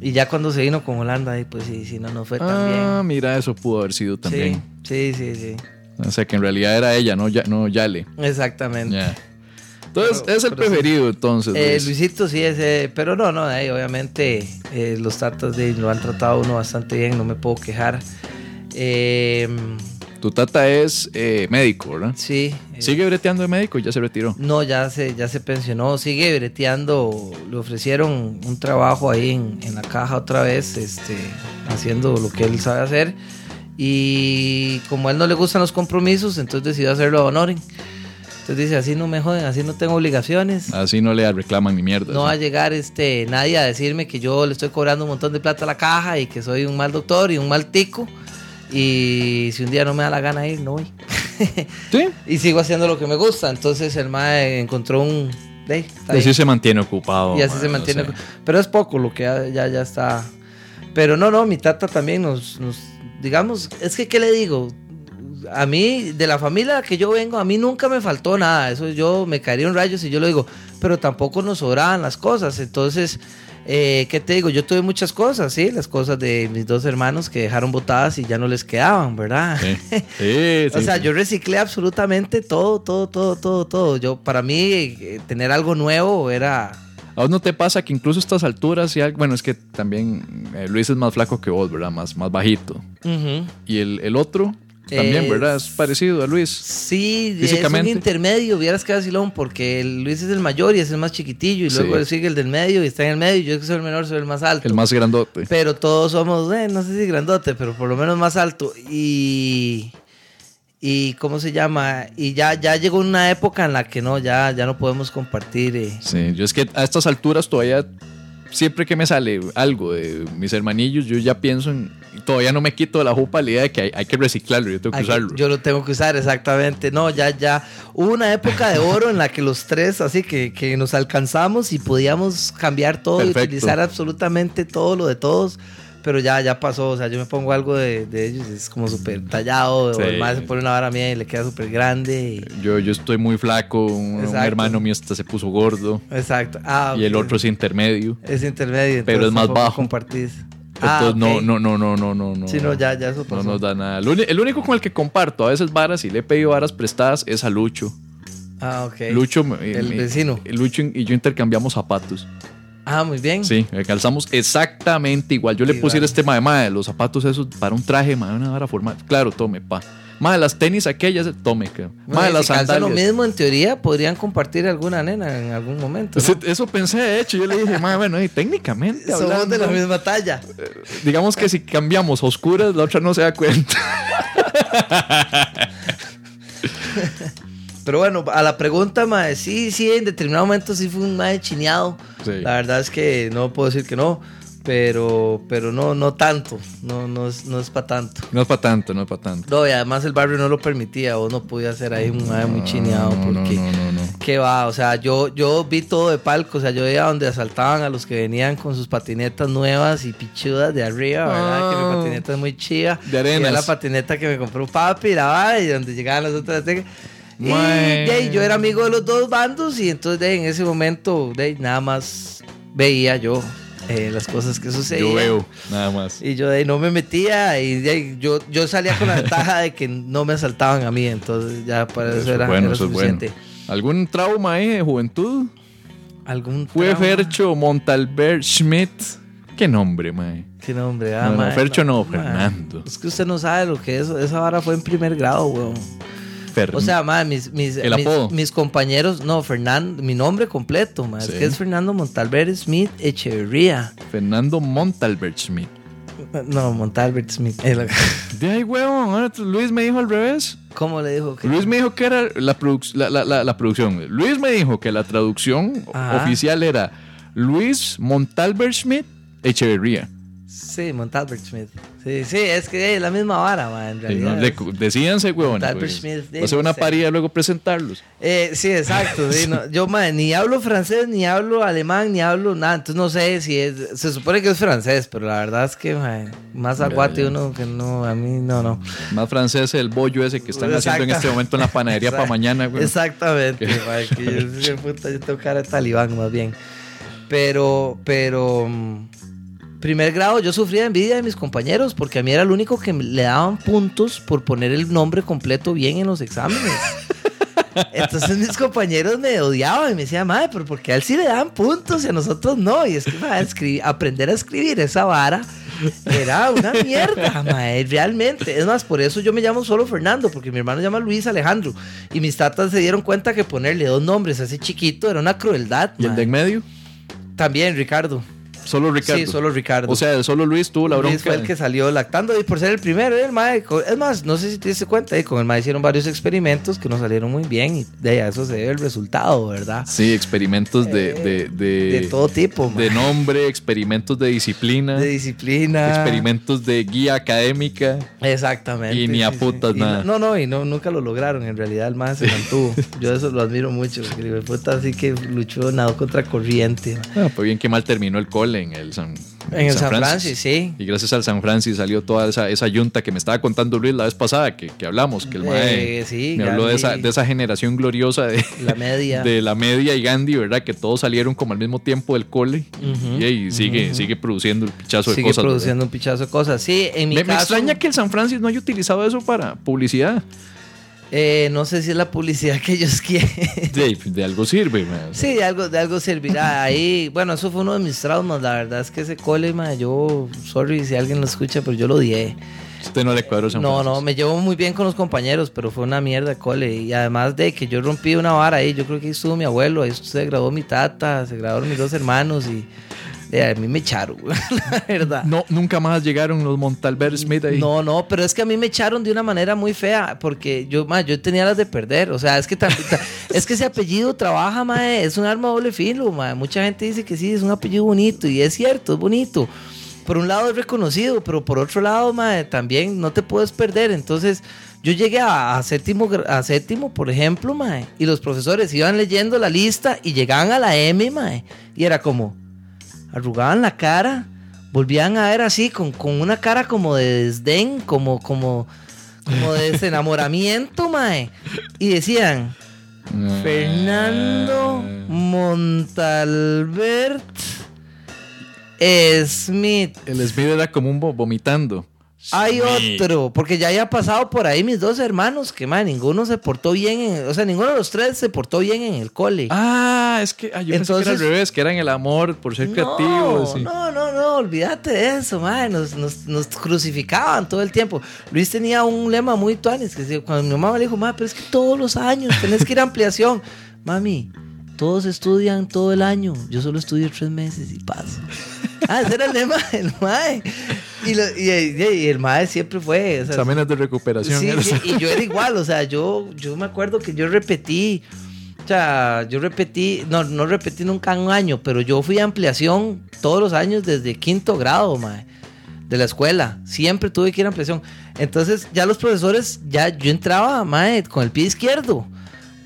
[SPEAKER 4] Y ya cuando se vino con Holanda, pues sí, sí, no nos fue tan
[SPEAKER 1] Ah,
[SPEAKER 4] bien.
[SPEAKER 1] mira, eso pudo haber sido también.
[SPEAKER 4] Sí, sí, sí, sí.
[SPEAKER 1] O sea que en realidad era ella, no, ya, no Yale.
[SPEAKER 4] Exactamente.
[SPEAKER 1] Entonces,
[SPEAKER 4] Pero-
[SPEAKER 1] es el
[SPEAKER 4] sí.
[SPEAKER 1] preferido, entonces.
[SPEAKER 4] Eh,
[SPEAKER 1] Luis.
[SPEAKER 4] Luisito sí es, eh, pero no, no, ahí obviamente eh, los tatas de, lo han tratado uno bastante bien, no me puedo quejar. Eh,
[SPEAKER 1] Tu tata es eh, médico, ¿verdad?
[SPEAKER 4] sí. eh,
[SPEAKER 1] ¿Sigue breteando de médico? Ya se retiró.
[SPEAKER 4] No, ya se, ya se pensionó, sigue breteando, le ofrecieron un trabajo ahí en, en la caja otra vez, este, haciendo lo que él sabe hacer. Y como a él no le gustan los compromisos, entonces decidió hacerlo a Honoren. Entonces dice, así no me joden, así no tengo obligaciones.
[SPEAKER 1] Así no le reclaman ni mierda.
[SPEAKER 4] No va a
[SPEAKER 1] ¿sí?
[SPEAKER 4] llegar este, nadie a decirme que yo le estoy cobrando un montón de plata a la caja y que soy un mal doctor y un mal tico. Y si un día no me da la gana ir, no voy. [LAUGHS]
[SPEAKER 1] Sí.
[SPEAKER 4] y sigo haciendo lo que me gusta. Entonces el mae encontró un... "Ey, está
[SPEAKER 1] Así
[SPEAKER 4] bien".
[SPEAKER 1] se mantiene ocupado.
[SPEAKER 4] y así
[SPEAKER 1] man,
[SPEAKER 4] se mantiene. Pero es poco lo que ya, ya, ya está. Pero no, no, mi tata también nos, nos, digamos, es que, ¿qué le digo? A mí, de la familia que yo vengo, a mí nunca me faltó nada. Eso yo me caería un rayo si yo lo digo. Pero tampoco nos sobraban las cosas. Entonces, eh, ¿qué te digo? Yo tuve muchas cosas, ¿sí? Las cosas de mis dos hermanos que dejaron botadas y ya no les quedaban, ¿verdad?
[SPEAKER 1] Sí. [LAUGHS] Sí,
[SPEAKER 4] O sea, yo reciclé absolutamente todo, todo, todo, todo, todo. Yo, para mí, eh, tener algo nuevo era
[SPEAKER 1] ¿A vos no te pasa que incluso a estas alturas, y bueno, es que también eh, Luis es más flaco que vos, ¿verdad? Más, más bajito. Y el, el otro también,
[SPEAKER 4] Es-
[SPEAKER 1] ¿verdad? Es parecido a Luis.
[SPEAKER 4] Sí,
[SPEAKER 1] Físicamente.
[SPEAKER 4] es un intermedio, vieras que vacilón, porque Luis es el mayor y es el más chiquitillo, y
[SPEAKER 1] Sí.
[SPEAKER 4] luego sigue el del medio y está en el medio, y yo que soy el menor, soy el más alto.
[SPEAKER 1] El más grandote.
[SPEAKER 4] Pero todos somos, eh, no sé si grandote, pero por lo menos más alto. Y. Y cómo se llama. Y ya, ya llegó una época en la que no, ya, ya no podemos compartir. eh.
[SPEAKER 1] Sí, yo es que a estas alturas todavía, siempre que me sale algo de mis hermanillos, yo ya pienso en. Todavía no me quito de la jupa la idea de que hay, hay que reciclarlo, yo tengo que usarlo.
[SPEAKER 4] Yo lo tengo que usar, exactamente. No, ya, ya. Hubo una época de oro en la que los tres, así que, que nos alcanzamos y podíamos cambiar todo y utilizar absolutamente todo lo de todos. Pero ya, ya pasó. O sea, yo me pongo algo de, de ellos, es como súper tallado.
[SPEAKER 1] Sí.
[SPEAKER 4] O el más se pone una vara mía y le queda súper grande. y-
[SPEAKER 1] Yo, yo estoy muy flaco, un, un hermano mío hasta se puso gordo
[SPEAKER 4] Exacto. Ah,
[SPEAKER 1] y el otro es intermedio.
[SPEAKER 4] es intermedio.
[SPEAKER 1] Pero es más bajo.
[SPEAKER 4] Compartís. Ah,
[SPEAKER 1] Entonces no,
[SPEAKER 4] ok.
[SPEAKER 1] no, no, no, no, no, no.
[SPEAKER 4] Sí, no, ya, ya eso
[SPEAKER 1] No
[SPEAKER 4] pasó.
[SPEAKER 1] nos da nada. El, único con el que comparto a veces varas y le he pedido varas prestadas es a Lucho.
[SPEAKER 4] Ah, ok.
[SPEAKER 1] Lucho,
[SPEAKER 4] El
[SPEAKER 1] me-
[SPEAKER 4] vecino.
[SPEAKER 1] Lucho y yo intercambiamos zapatos.
[SPEAKER 4] Ah, muy bien.
[SPEAKER 1] Sí, eh, calzamos exactamente igual. Yo le
[SPEAKER 4] Igual.
[SPEAKER 1] pusiera este mae, mae, los zapatos esos para un traje, mae, una vara formal. Claro, tome, pa. Mae, las tenis aquellas, tome, creo.
[SPEAKER 4] Bueno,
[SPEAKER 1] Mae, las
[SPEAKER 4] si calzan lo
[SPEAKER 1] sandalias.
[SPEAKER 4] mismo, en teoría, podrían compartir alguna nena en algún momento. ¿no?
[SPEAKER 1] Eso, pensé, de hecho, yo le dije, mae, bueno, y técnicamente
[SPEAKER 4] Somos
[SPEAKER 1] hablando,
[SPEAKER 4] de la misma talla.
[SPEAKER 1] digamos que si cambiamos oscuras, la otra no se da cuenta. [LAUGHS]
[SPEAKER 4] Pero bueno, a la pregunta, mae, sí, sí, en determinado momento sí fue un mae chineado.
[SPEAKER 1] Sí.
[SPEAKER 4] La verdad es que no puedo decir que no. Pero, pero no, no tanto. No, no es, no es para tanto.
[SPEAKER 1] No es para tanto, no es para tanto.
[SPEAKER 4] No, y además el barrio no lo permitía. Vos no podía hacer ahí un mae muy chineado. Porque,
[SPEAKER 1] no, no, no.
[SPEAKER 4] ¿qué va? O sea, yo, yo vi todo de palco. O sea, yo veía donde asaltaban a los que venían con sus patinetas nuevas y pichudas de arriba, ¿verdad? Que
[SPEAKER 1] Ah.
[SPEAKER 4] mi patineta es muy chida.
[SPEAKER 1] De arenas.
[SPEAKER 4] Y la patineta que me compró papi, la vara, y donde llegaban las otras. Y, ahí, yo era amigo de los dos bandos y entonces de en ese momento de nada más veía yo eh, las cosas que sucedían.
[SPEAKER 1] Yo veo, nada más.
[SPEAKER 4] Y yo de ahí no me metía y de ahí yo, yo salía con la [LAUGHS] ventaja de que no me asaltaban a mí, entonces ya para eso,
[SPEAKER 1] Eso
[SPEAKER 4] era,
[SPEAKER 1] es bueno,
[SPEAKER 4] era
[SPEAKER 1] eso es bueno.
[SPEAKER 4] suficiente.
[SPEAKER 1] ¿Algún trauma ahí de juventud?
[SPEAKER 4] ¿Algún
[SPEAKER 1] Fue
[SPEAKER 4] trauma?
[SPEAKER 1] Fercho Montalbert Schmidt. ¿Qué nombre, mae?
[SPEAKER 4] ¿Qué nombre? Ah,
[SPEAKER 1] No, no,
[SPEAKER 4] mae,
[SPEAKER 1] Fercho no. Fernando.
[SPEAKER 4] Es que usted no sabe lo que es, esa vara fue en primer grado, weón. O sea, mis, mis,
[SPEAKER 1] El
[SPEAKER 4] mis,
[SPEAKER 1] apodo.
[SPEAKER 4] mis compañeros, no, Fernando, mi nombre completo,
[SPEAKER 1] Sí.
[SPEAKER 4] es que es Fernando Montalbert Smith Echeverría.
[SPEAKER 1] Fernando Montalbert Schmidt.
[SPEAKER 4] No, Montalbert Smith.
[SPEAKER 1] De ahí, huevón. Luis me dijo al revés.
[SPEAKER 4] ¿Cómo le dijo que?
[SPEAKER 1] Luis me dijo que era la, produc- la, la- la- producción. Luis me dijo que la traducción
[SPEAKER 4] Ajá.
[SPEAKER 1] oficial era Luis Montalbert Schmidt Echeverría.
[SPEAKER 4] Sí, Montalbert Smith. Sí, sí, es que es la misma vara, mae, en
[SPEAKER 1] Sí,
[SPEAKER 4] realidad.
[SPEAKER 1] ¿no? De- Decídanse, huevón.
[SPEAKER 4] Montalbert
[SPEAKER 1] Pues.
[SPEAKER 4] Schmidt,
[SPEAKER 1] Va a ser una
[SPEAKER 4] sí.
[SPEAKER 1] parida luego presentarlos.
[SPEAKER 4] Eh, sí, exacto. sí, no, yo mae, ni hablo francés, ni hablo alemán, ni hablo nada. Entonces no sé si es. Se supone que es francés, pero la verdad es que mae, más aguate uno que no. A mí no, no.
[SPEAKER 1] Más francés el bollo ese que están haciendo en este momento en la panadería para mañana, güey.
[SPEAKER 4] Exactamente, mae, que yo, puta, yo tengo cara de talibán más bien. Pero, pero. Primer grado, yo sufría envidia de mis compañeros porque a mí era el único que le daban puntos por poner el nombre completo bien en los exámenes. [LAUGHS] Entonces mis compañeros me odiaban y me decían, madre, pero porque a él sí le dan puntos y a nosotros no. Y es que mae, escribir- aprender a escribir esa vara era una mierda, mae, realmente. Es más, por eso yo me llamo solo Fernando, porque mi hermano se llama Luis Alejandro. Y mis tatas se dieron cuenta que ponerle dos nombres a ese chiquito era una crueldad.
[SPEAKER 1] ¿Y el de en medio?
[SPEAKER 4] También Ricardo.
[SPEAKER 1] Solo Ricardo.
[SPEAKER 4] Sí, solo Ricardo.
[SPEAKER 1] O sea, solo Luis tuvo la bronca.
[SPEAKER 4] Luis fue el que salió lactando y por ser el primero, el mae, es más, no sé si te diste cuenta, eh, con el mae hicieron varios experimentos que no salieron muy bien y de ahí a eso se debe el resultado, ¿verdad?
[SPEAKER 1] Sí, experimentos de, de, de,
[SPEAKER 4] Eh, De todo tipo, mae.
[SPEAKER 1] de nombre, experimentos de disciplina,
[SPEAKER 4] de disciplina.
[SPEAKER 1] experimentos de guía académica.
[SPEAKER 4] Exactamente.
[SPEAKER 1] Y ni a
[SPEAKER 4] sí,
[SPEAKER 1] putas
[SPEAKER 4] sí. Y
[SPEAKER 1] nada.
[SPEAKER 4] No, no, y no, nunca lo lograron. En realidad, el más se mantuvo. [LAUGHS] Yo eso lo admiro mucho. Porque el puta así que luchó, nadó contra corriente.
[SPEAKER 1] Ah, pues bien que mal terminó el cole en el San,
[SPEAKER 4] En el San Francis, sí.
[SPEAKER 1] Y gracias al San Francis salió toda esa, esa yunta que me estaba contando Luis la vez pasada, que, que hablamos, que el mae
[SPEAKER 4] Eh, sí,
[SPEAKER 1] me habló de esa, de esa generación gloriosa de,
[SPEAKER 4] La media. [LAUGHS]
[SPEAKER 1] de la media y Gandhi, ¿verdad? Que todos salieron como al mismo tiempo del cole y sigue, sigue produciendo el pichazo de
[SPEAKER 4] Sigue
[SPEAKER 1] cosas. ¿verdad?
[SPEAKER 4] produciendo un pichazo de cosas. Sí, en mi
[SPEAKER 1] Me, me extraña que el San Francis no haya utilizado eso para publicidad.
[SPEAKER 4] Eh, no sé si es la publicidad que ellos [LAUGHS] quieren.
[SPEAKER 1] De, de algo sirve, mae.
[SPEAKER 4] Sí, de algo, de algo servirá. Ahí, bueno, eso fue uno de mis traumas. La verdad es que ese cole, ma, yo, sorry si alguien lo escucha, pero yo lo odié.
[SPEAKER 1] Usted no le cuadró San
[SPEAKER 4] No, no, me llevo muy bien con los compañeros, pero fue una mierda cole. Y además de que yo rompí una vara ahí, yo creo que ahí estuvo mi abuelo, ahí se graduó mi tata, se graduaron mis dos hermanos y a mí me echaron, [LAUGHS] la verdad.
[SPEAKER 1] No, nunca más llegaron los Montalbert Smith ahí.
[SPEAKER 4] No, no, pero es que a mí me echaron de una manera muy fea, porque yo, ma, yo tenía las de perder. O sea, es que [LAUGHS] es que ese apellido trabaja, ma, es un arma doble filo, ma. Mucha gente dice que sí, es un apellido bonito, y es cierto, es bonito. Por un lado es reconocido, pero por otro lado, ma, también no te puedes perder. Entonces, yo llegué a, a séptimo, a séptimo, por ejemplo, ma, y los profesores iban leyendo la lista y llegaban a la M, ma, y era como, arrugaban la cara, volvían a ver así, con, con una cara como de desdén, como, como, como de desenamoramiento, [LAUGHS] mae. Y decían. Fernando Montalbert Smith.
[SPEAKER 1] El Smith era como un vo- vomitando.
[SPEAKER 4] Hay otro, porque ya había pasado por ahí mis dos hermanos, que mae, ninguno se portó bien, en- o sea, ninguno de los tres se portó bien en el cole.
[SPEAKER 1] Ah, es que ah, yo pensé que era
[SPEAKER 4] Entonces-
[SPEAKER 1] al revés, que eran el amor por ser creativos.
[SPEAKER 4] No,
[SPEAKER 1] y-
[SPEAKER 4] no, no, no, olvídate de eso, mae. Nos, nos, nos crucificaban todo el tiempo. Luis tenía un lema muy tuanis, que cuando mi mamá le dijo, mae, pero es que todos los años tenés que ir a ampliación. [LAUGHS] Mami, todos estudian todo el año, yo solo estudio tres meses y paso. Ah, ese era el lema del mae. Y, lo- y- y- y el mae siempre fue... o sea,
[SPEAKER 1] Exámenes de recuperación.
[SPEAKER 4] Sí,
[SPEAKER 1] eso.
[SPEAKER 4] y yo era igual, o sea, yo, yo me acuerdo que yo repetí O sea, yo repetí, no, no repetí nunca un año, pero yo fui a ampliación todos los años desde quinto grado, mae, de la escuela. Siempre tuve que ir a ampliación. Entonces, ya los profesores, ya yo entraba, mae, con el pie izquierdo.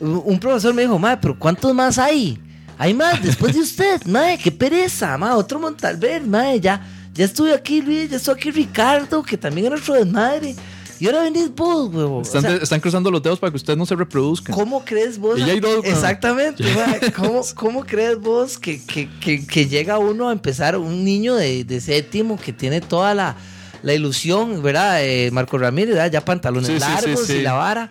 [SPEAKER 4] Un profesor me dijo, mae, pero ¿cuántos más hay? Hay más después de usted, [LAUGHS] mae, qué pereza, mae, otro Montalver, mae, ya, ya estuve aquí, Luis, ya estoy aquí Ricardo, que también era nuestro desmadre. Y ahora venís vos, huevo. O
[SPEAKER 1] Están,
[SPEAKER 4] sea,
[SPEAKER 1] están cruzando los dedos para que ustedes no se reproduzcan.
[SPEAKER 4] ¿Cómo crees vos?
[SPEAKER 1] Y ya hay dos.
[SPEAKER 4] Exactamente. ¿Cómo, cómo crees vos que, que- que- que llega uno a empezar, un niño de, de séptimo que tiene toda la, la ilusión, ¿verdad? Eh, Marco Ramírez, ¿verdad? ya pantalones
[SPEAKER 1] Sí, sí, sí,
[SPEAKER 4] largos
[SPEAKER 1] sí.
[SPEAKER 4] y la vara.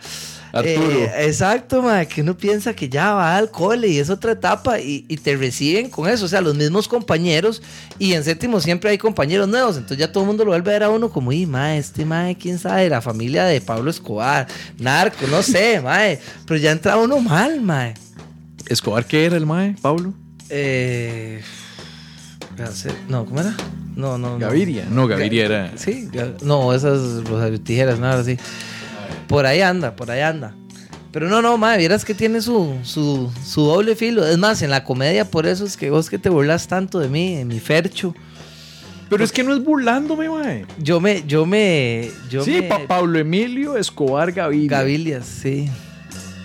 [SPEAKER 1] Arturo.
[SPEAKER 4] Eh, exacto, mae, que uno piensa que ya va al cole y es otra etapa y, y te reciben con eso, o sea, los mismos compañeros y en séptimo siempre hay compañeros nuevos, entonces ya todo el mundo lo vuelve a ver a uno como, y mae, este mae, quién sabe, la familia de Pablo Escobar, narco, no sé, mae, pero ya entra uno mal, mae.
[SPEAKER 1] ¿Escobar qué era el mae, Pablo?
[SPEAKER 4] Eh, no, ¿cómo era? No, no, no.
[SPEAKER 1] Gaviria. No, Gaviria
[SPEAKER 4] Ga-
[SPEAKER 1] era.
[SPEAKER 4] Sí, no, esas Rosario Tijeras, nada así. Por ahí anda, por ahí anda. Pero no, no, madre, vieras que tiene su, su, su doble filo. Es más, en la comedia, por eso es que vos que te burlas tanto de mí, de mi fercho.
[SPEAKER 1] Pero es que no es burlándome, mae.
[SPEAKER 4] Yo me, yo me, yo
[SPEAKER 1] Sí,
[SPEAKER 4] me...
[SPEAKER 1] pa- Pablo Emilio Escobar Gaviria.
[SPEAKER 4] Gavilias, sí.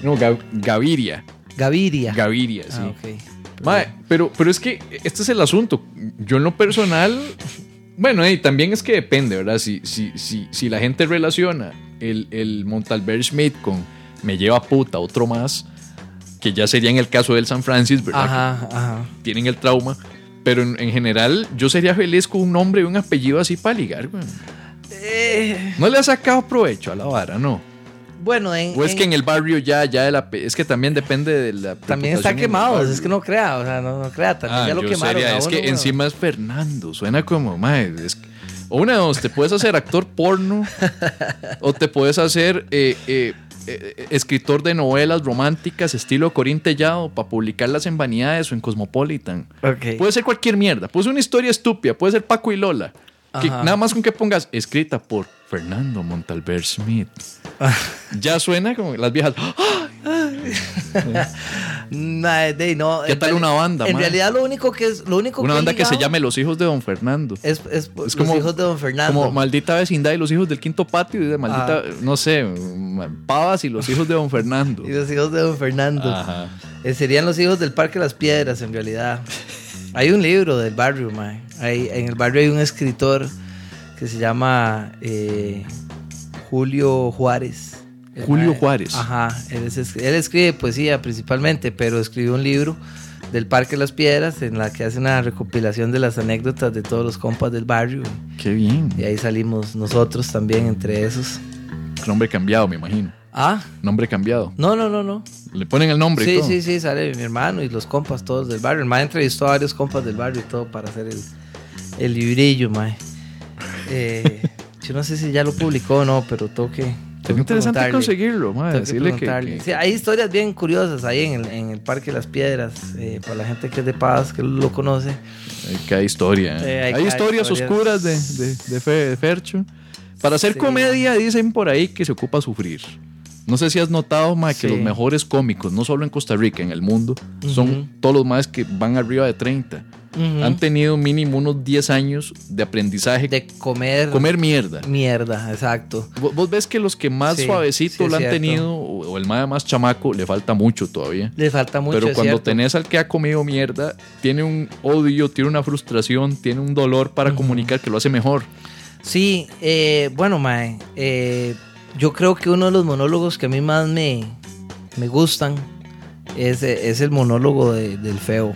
[SPEAKER 1] No, Ga- Gaviria.
[SPEAKER 4] Gaviria.
[SPEAKER 1] Gaviria, sí.
[SPEAKER 4] Ah, ok.
[SPEAKER 1] Mae, pero, pero es que este es el asunto. Yo en lo personal, bueno, y también es que depende, ¿verdad? Si, si, si, si la gente relaciona el, el Montalbert Schmidt con me lleva puta, otro más, que ya sería en el caso del San Francis, ¿verdad?
[SPEAKER 4] Ajá, ajá.
[SPEAKER 1] Que tienen el trauma. Pero en, en general, yo sería feliz con un nombre y un apellido así para ligar, güey.
[SPEAKER 4] Eh,
[SPEAKER 1] No le ha sacado provecho a la vara, no.
[SPEAKER 4] bueno, en,
[SPEAKER 1] O es
[SPEAKER 4] en-
[SPEAKER 1] que en el barrio ya, ya el ape- es que también depende de la.
[SPEAKER 4] también está quemado, es que no crea, o sea, no, no crea, también
[SPEAKER 1] Ah,
[SPEAKER 4] ya lo quemaron.
[SPEAKER 1] sería- es que encima es Fernando, suena como, mae, es- o una de dos, te puedes hacer actor porno o te puedes hacer eh, eh, eh, escritor de novelas románticas estilo Corín Tellado para publicarlas en Vanidades o en Cosmopolitan.
[SPEAKER 4] Ok.
[SPEAKER 1] Puede ser cualquier mierda, puede ser una historia estúpida, puede ser Paco y Lola. Que nada más con que pongas escrita por Fernando Montalver Smith. [LAUGHS] ya suena como las viejas. [LAUGHS]
[SPEAKER 4] De, no,
[SPEAKER 1] ¿Qué tal una banda,
[SPEAKER 4] En realidad lo único que es lo único
[SPEAKER 1] Una banda que se llame Los Hijos de Don Fernando.
[SPEAKER 4] es, es,
[SPEAKER 1] Es
[SPEAKER 4] los
[SPEAKER 1] como-
[SPEAKER 4] hijos de Don Fernando.
[SPEAKER 1] Como maldita vecindad y los hijos del quinto patio y de maldita,
[SPEAKER 4] Ah.
[SPEAKER 1] no sé, pavas y los hijos de Don Fernando. [LAUGHS]
[SPEAKER 4] y los hijos de Don Fernando.
[SPEAKER 1] Ajá.
[SPEAKER 4] Eh, serían los hijos del Parque Las Piedras en realidad. Hay un libro del barrio, mae. Hay, en el barrio hay un escritor que se llama eh, Julio Juárez.
[SPEAKER 1] Julio
[SPEAKER 4] mae-
[SPEAKER 1] Juárez.
[SPEAKER 4] Ajá, él, es- él escribe poesía principalmente, pero escribió un libro del Parque Las Piedras en la que hace una recopilación de las anécdotas de todos los compas del barrio.
[SPEAKER 1] Qué bien.
[SPEAKER 4] Y ahí salimos nosotros también entre esos.
[SPEAKER 1] Nombre cambiado, me imagino.
[SPEAKER 4] Ah,
[SPEAKER 1] Nombre cambiado.
[SPEAKER 4] no, no, no, no.
[SPEAKER 1] Le ponen el nombre y
[SPEAKER 4] Sí,
[SPEAKER 1] todo.
[SPEAKER 4] sí, sí, sale mi hermano y los compas todos del barrio. El mae entrevistó a varios compas del barrio y todo para hacer el, el librillo, mae. Eh, yo no sé si ya lo publicó o no, pero tengo que.
[SPEAKER 1] Es
[SPEAKER 4] que
[SPEAKER 1] interesante conseguirlo, madre.
[SPEAKER 4] Que
[SPEAKER 1] Decirle que, que-
[SPEAKER 4] Sí, hay historias bien curiosas ahí en el, en el Parque de las Piedras. eh, para la gente que es de Paz, que lo conoce.
[SPEAKER 1] hay historia.
[SPEAKER 4] Sí, hay
[SPEAKER 1] hay,
[SPEAKER 4] cada
[SPEAKER 1] historias
[SPEAKER 4] historias.
[SPEAKER 1] oscuras de, de, de Fe- de Fercho. Para hacer
[SPEAKER 4] Sí.
[SPEAKER 1] comedia dicen por ahí que se ocupa sufrir. No sé si has notado, ma, que
[SPEAKER 4] Sí.
[SPEAKER 1] los mejores cómicos, no solo en Costa Rica, en el mundo, son todos los más que van arriba de 30.
[SPEAKER 4] Ujú.
[SPEAKER 1] Han tenido mínimo unos 10 años de aprendizaje.
[SPEAKER 4] De comer.
[SPEAKER 1] comer mierda.
[SPEAKER 4] Mierda, exacto.
[SPEAKER 1] Vos, vos ves que los que más
[SPEAKER 4] Sí,
[SPEAKER 1] suavecito
[SPEAKER 4] sí,
[SPEAKER 1] lo han
[SPEAKER 4] cierto.
[SPEAKER 1] tenido, o, o el más, más chamaco, le falta mucho todavía.
[SPEAKER 4] Le falta mucho.
[SPEAKER 1] Pero cuando
[SPEAKER 4] cierto.
[SPEAKER 1] tenés al que ha comido mierda, tiene un odio, tiene una frustración, tiene un dolor para comunicar que lo hace mejor.
[SPEAKER 4] Sí, eh, bueno, Mae, eh, yo creo que uno de los monólogos que a mí más me, me gustan es, es el monólogo de- del feo.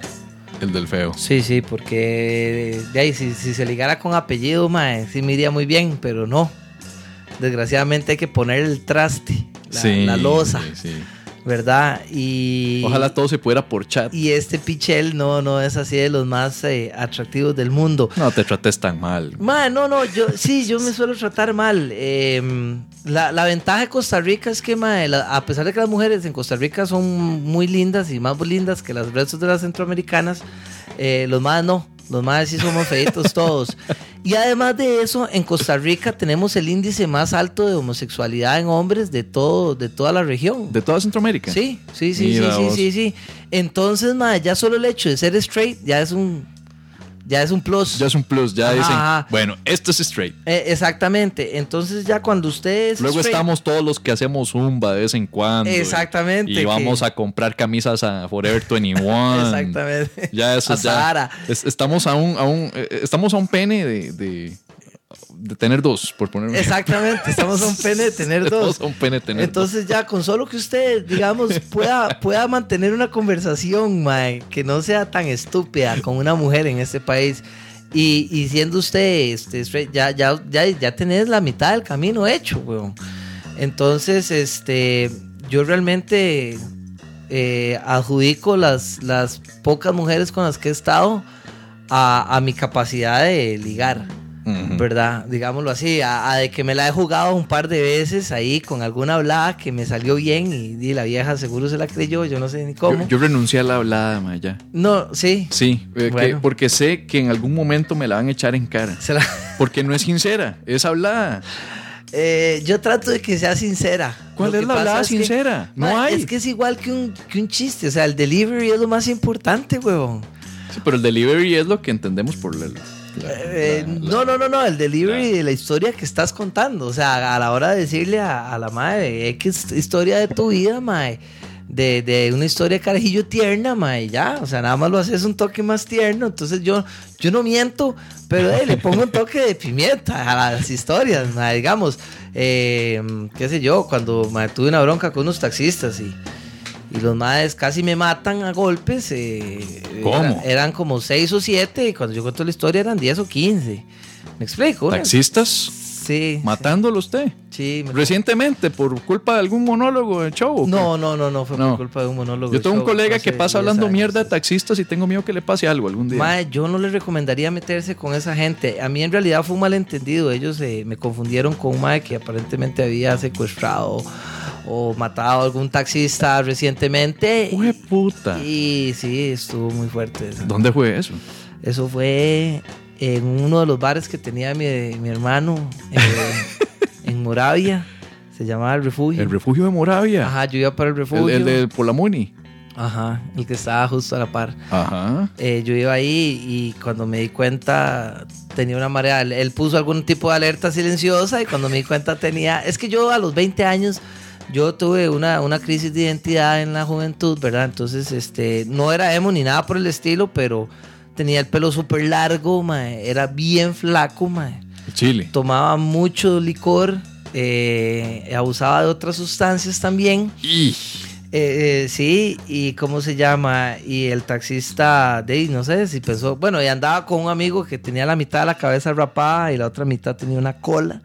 [SPEAKER 1] El del feo.
[SPEAKER 4] Sí, sí, porque de ahí, si, si se ligara con apellido, Mae, sí me iría muy bien, pero no. Desgraciadamente hay que poner el traste, la, la losa,
[SPEAKER 1] sí, sí.
[SPEAKER 4] ¿verdad? Y,
[SPEAKER 1] Ojalá todo se pudiera por chat.
[SPEAKER 4] y este Pichel no, no es así de los más eh, atractivos del mundo.
[SPEAKER 1] No te trates tan mal.
[SPEAKER 4] Ma, no, no, yo sí, yo me suelo tratar mal. Eh, la, la ventaja de Costa Rica es que, la- a pesar de que las mujeres en Costa Rica son muy lindas y más lindas que las restos de las centroamericanas, eh, los más no. Los más sí somos feitos [LAUGHS] todos. Y además de eso, en Costa Rica tenemos el índice más alto de homosexualidad en hombres de todo, de toda la región.
[SPEAKER 1] ¿De toda Centroamérica?
[SPEAKER 4] Sí, sí, sí, sí,
[SPEAKER 1] Mira
[SPEAKER 4] sí,
[SPEAKER 1] vos.
[SPEAKER 4] sí, sí. Entonces, mae, ya solo el hecho de ser straight ya es un, ya es un plus.
[SPEAKER 1] Ya es un plus, ya dicen,
[SPEAKER 4] ajá.
[SPEAKER 1] bueno, esto es straight.
[SPEAKER 4] Eh, exactamente. Entonces ya cuando usted es
[SPEAKER 1] Luego
[SPEAKER 4] straight-
[SPEAKER 1] estamos todos los que hacemos zumba de vez en cuando.
[SPEAKER 4] Exactamente,
[SPEAKER 1] Y
[SPEAKER 4] que-
[SPEAKER 1] vamos a comprar camisas a Forever 21. [LAUGHS]
[SPEAKER 4] Exactamente.
[SPEAKER 1] Ya eso
[SPEAKER 4] A
[SPEAKER 1] ya. Es- estamos a un, a un, eh, estamos a un pene de, de, de tener dos, por ponerme.
[SPEAKER 4] Exactamente, estamos a un pene de tener [LAUGHS] dos.
[SPEAKER 1] Estamos a un pene de tener
[SPEAKER 4] Entonces ya con solo que usted, digamos, [LAUGHS] pueda, pueda mantener una conversación, mae, que no sea tan estúpida con una mujer en este país. Y, y siendo usted, este, ya, ya, ya, ya tenés la mitad del camino hecho, weón. Entonces, este, yo realmente eh, adjudico las, las pocas mujeres con las que he estado a, a mi capacidad de ligar. ¿Verdad? Digámoslo así, a, a de que me la he jugado un par de veces ahí con alguna hablada que me salió bien y, la vieja seguro se la creyó, yo no sé ni cómo.
[SPEAKER 1] Yo, yo renuncié a la hablada, ma, ya.
[SPEAKER 4] no, sí.
[SPEAKER 1] Sí, eh, que- porque sé que en algún momento me la van a echar en cara.
[SPEAKER 4] la-
[SPEAKER 1] Porque no es sincera, es hablada.
[SPEAKER 4] Eh, yo trato de que sea sincera.
[SPEAKER 1] ¿Cuál es la hablada
[SPEAKER 4] es que-
[SPEAKER 1] sincera? No
[SPEAKER 4] Ma,
[SPEAKER 1] hay.
[SPEAKER 4] Es que es igual que un, que un chiste, o sea, el delivery es lo más importante, huevón.
[SPEAKER 1] Sí, pero el delivery es lo que entendemos por la. La-
[SPEAKER 4] Eh,
[SPEAKER 1] la-
[SPEAKER 4] no, no, no, no, el delivery de la historia que estás contando. O sea, a la hora de decirle a, a la madre, X historia de tu vida, mae. De, de una historia de carajillo tierna, mae, ya. O sea, nada más lo haces un toque más tierno. Entonces yo, yo no miento, pero eh, le pongo un toque de pimienta a las historias, mae. Digamos, eh, qué sé yo, cuando mae, tuve una bronca con unos taxistas y. Y los madres casi me matan a golpes. eh,
[SPEAKER 1] ¿Cómo?
[SPEAKER 4] era- eran como 6 o 7 y cuando yo cuento la historia eran 10 o 15. ¿Me explico?
[SPEAKER 1] Taxistas
[SPEAKER 4] Sí.
[SPEAKER 1] matándolo usted.
[SPEAKER 4] Sí. me-
[SPEAKER 1] Recientemente, por culpa de algún monólogo de show.
[SPEAKER 4] No, no, no, no, fue
[SPEAKER 1] No.
[SPEAKER 4] por culpa de un monólogo.
[SPEAKER 1] Yo tengo un colega que pasa
[SPEAKER 4] 10
[SPEAKER 1] hablando
[SPEAKER 4] años.
[SPEAKER 1] mierda de taxistas y tengo miedo que le pase algo algún día.
[SPEAKER 4] Mae, yo no les recomendaría meterse con esa gente. A mí en realidad fue un malentendido. Ellos eh, me confundieron con un mae que aparentemente había secuestrado o matado a algún taxista recientemente.
[SPEAKER 1] ¡Jue puta!
[SPEAKER 4] Y sí, estuvo muy fuerte. eso.
[SPEAKER 1] ¿Dónde fue eso?
[SPEAKER 4] Eso fue en uno de los bares que tenía mi, mi hermano eh, en Moravia. Se llamaba El Refugio.
[SPEAKER 1] El refugio de Moravia.
[SPEAKER 4] Ajá, yo iba para el
[SPEAKER 1] El,
[SPEAKER 4] refugio.
[SPEAKER 1] el de Polamuni.
[SPEAKER 4] Ajá, el que estaba justo a la par.
[SPEAKER 1] Ajá.
[SPEAKER 4] Eh, yo iba ahí y cuando me di cuenta tenía una marea. Él, él puso algún tipo de alerta silenciosa y cuando me di cuenta tenía... Es que yo a los 20 años yo tuve una, una crisis de identidad en la juventud, ¿verdad? Entonces, este, no era emo ni nada por el estilo, pero tenía el pelo súper largo, mae, era bien flaco, mae.
[SPEAKER 1] Chile.
[SPEAKER 4] tomaba mucho licor, eh, abusaba de otras sustancias también.
[SPEAKER 1] Y
[SPEAKER 4] Eh, eh, sí, y cómo se llama, y el taxista, de no sé si pensó, bueno, y andaba con un amigo que tenía la mitad de la cabeza rapada y la otra mitad tenía una cola.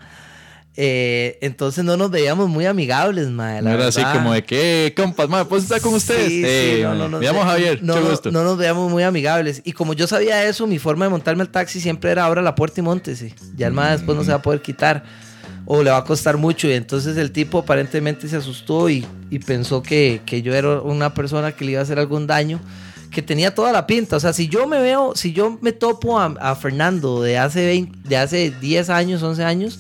[SPEAKER 4] Eh, entonces no nos veíamos muy amigables, mae. la
[SPEAKER 1] no era así como de que, compas, madre, ¿puedo estar con ustedes?
[SPEAKER 4] Sí,
[SPEAKER 1] Eh,
[SPEAKER 4] sí, no,
[SPEAKER 1] madre.
[SPEAKER 4] no, no,
[SPEAKER 1] Me llamo Javier,
[SPEAKER 4] no,
[SPEAKER 1] mucho gusto.
[SPEAKER 4] no nos veíamos muy amigables. Y como yo sabía eso, mi forma de montarme al taxi siempre era abra la puerta y montese. Ya el mae después no se va a poder quitar. O le va a costar mucho. Y entonces el tipo aparentemente se asustó y, y pensó que, que yo era una persona que le iba a hacer algún daño. Que tenía toda la pinta. O sea, si yo me veo, si yo me topo a, a Fernando de hace, 20 de hace 10 años, 11 años,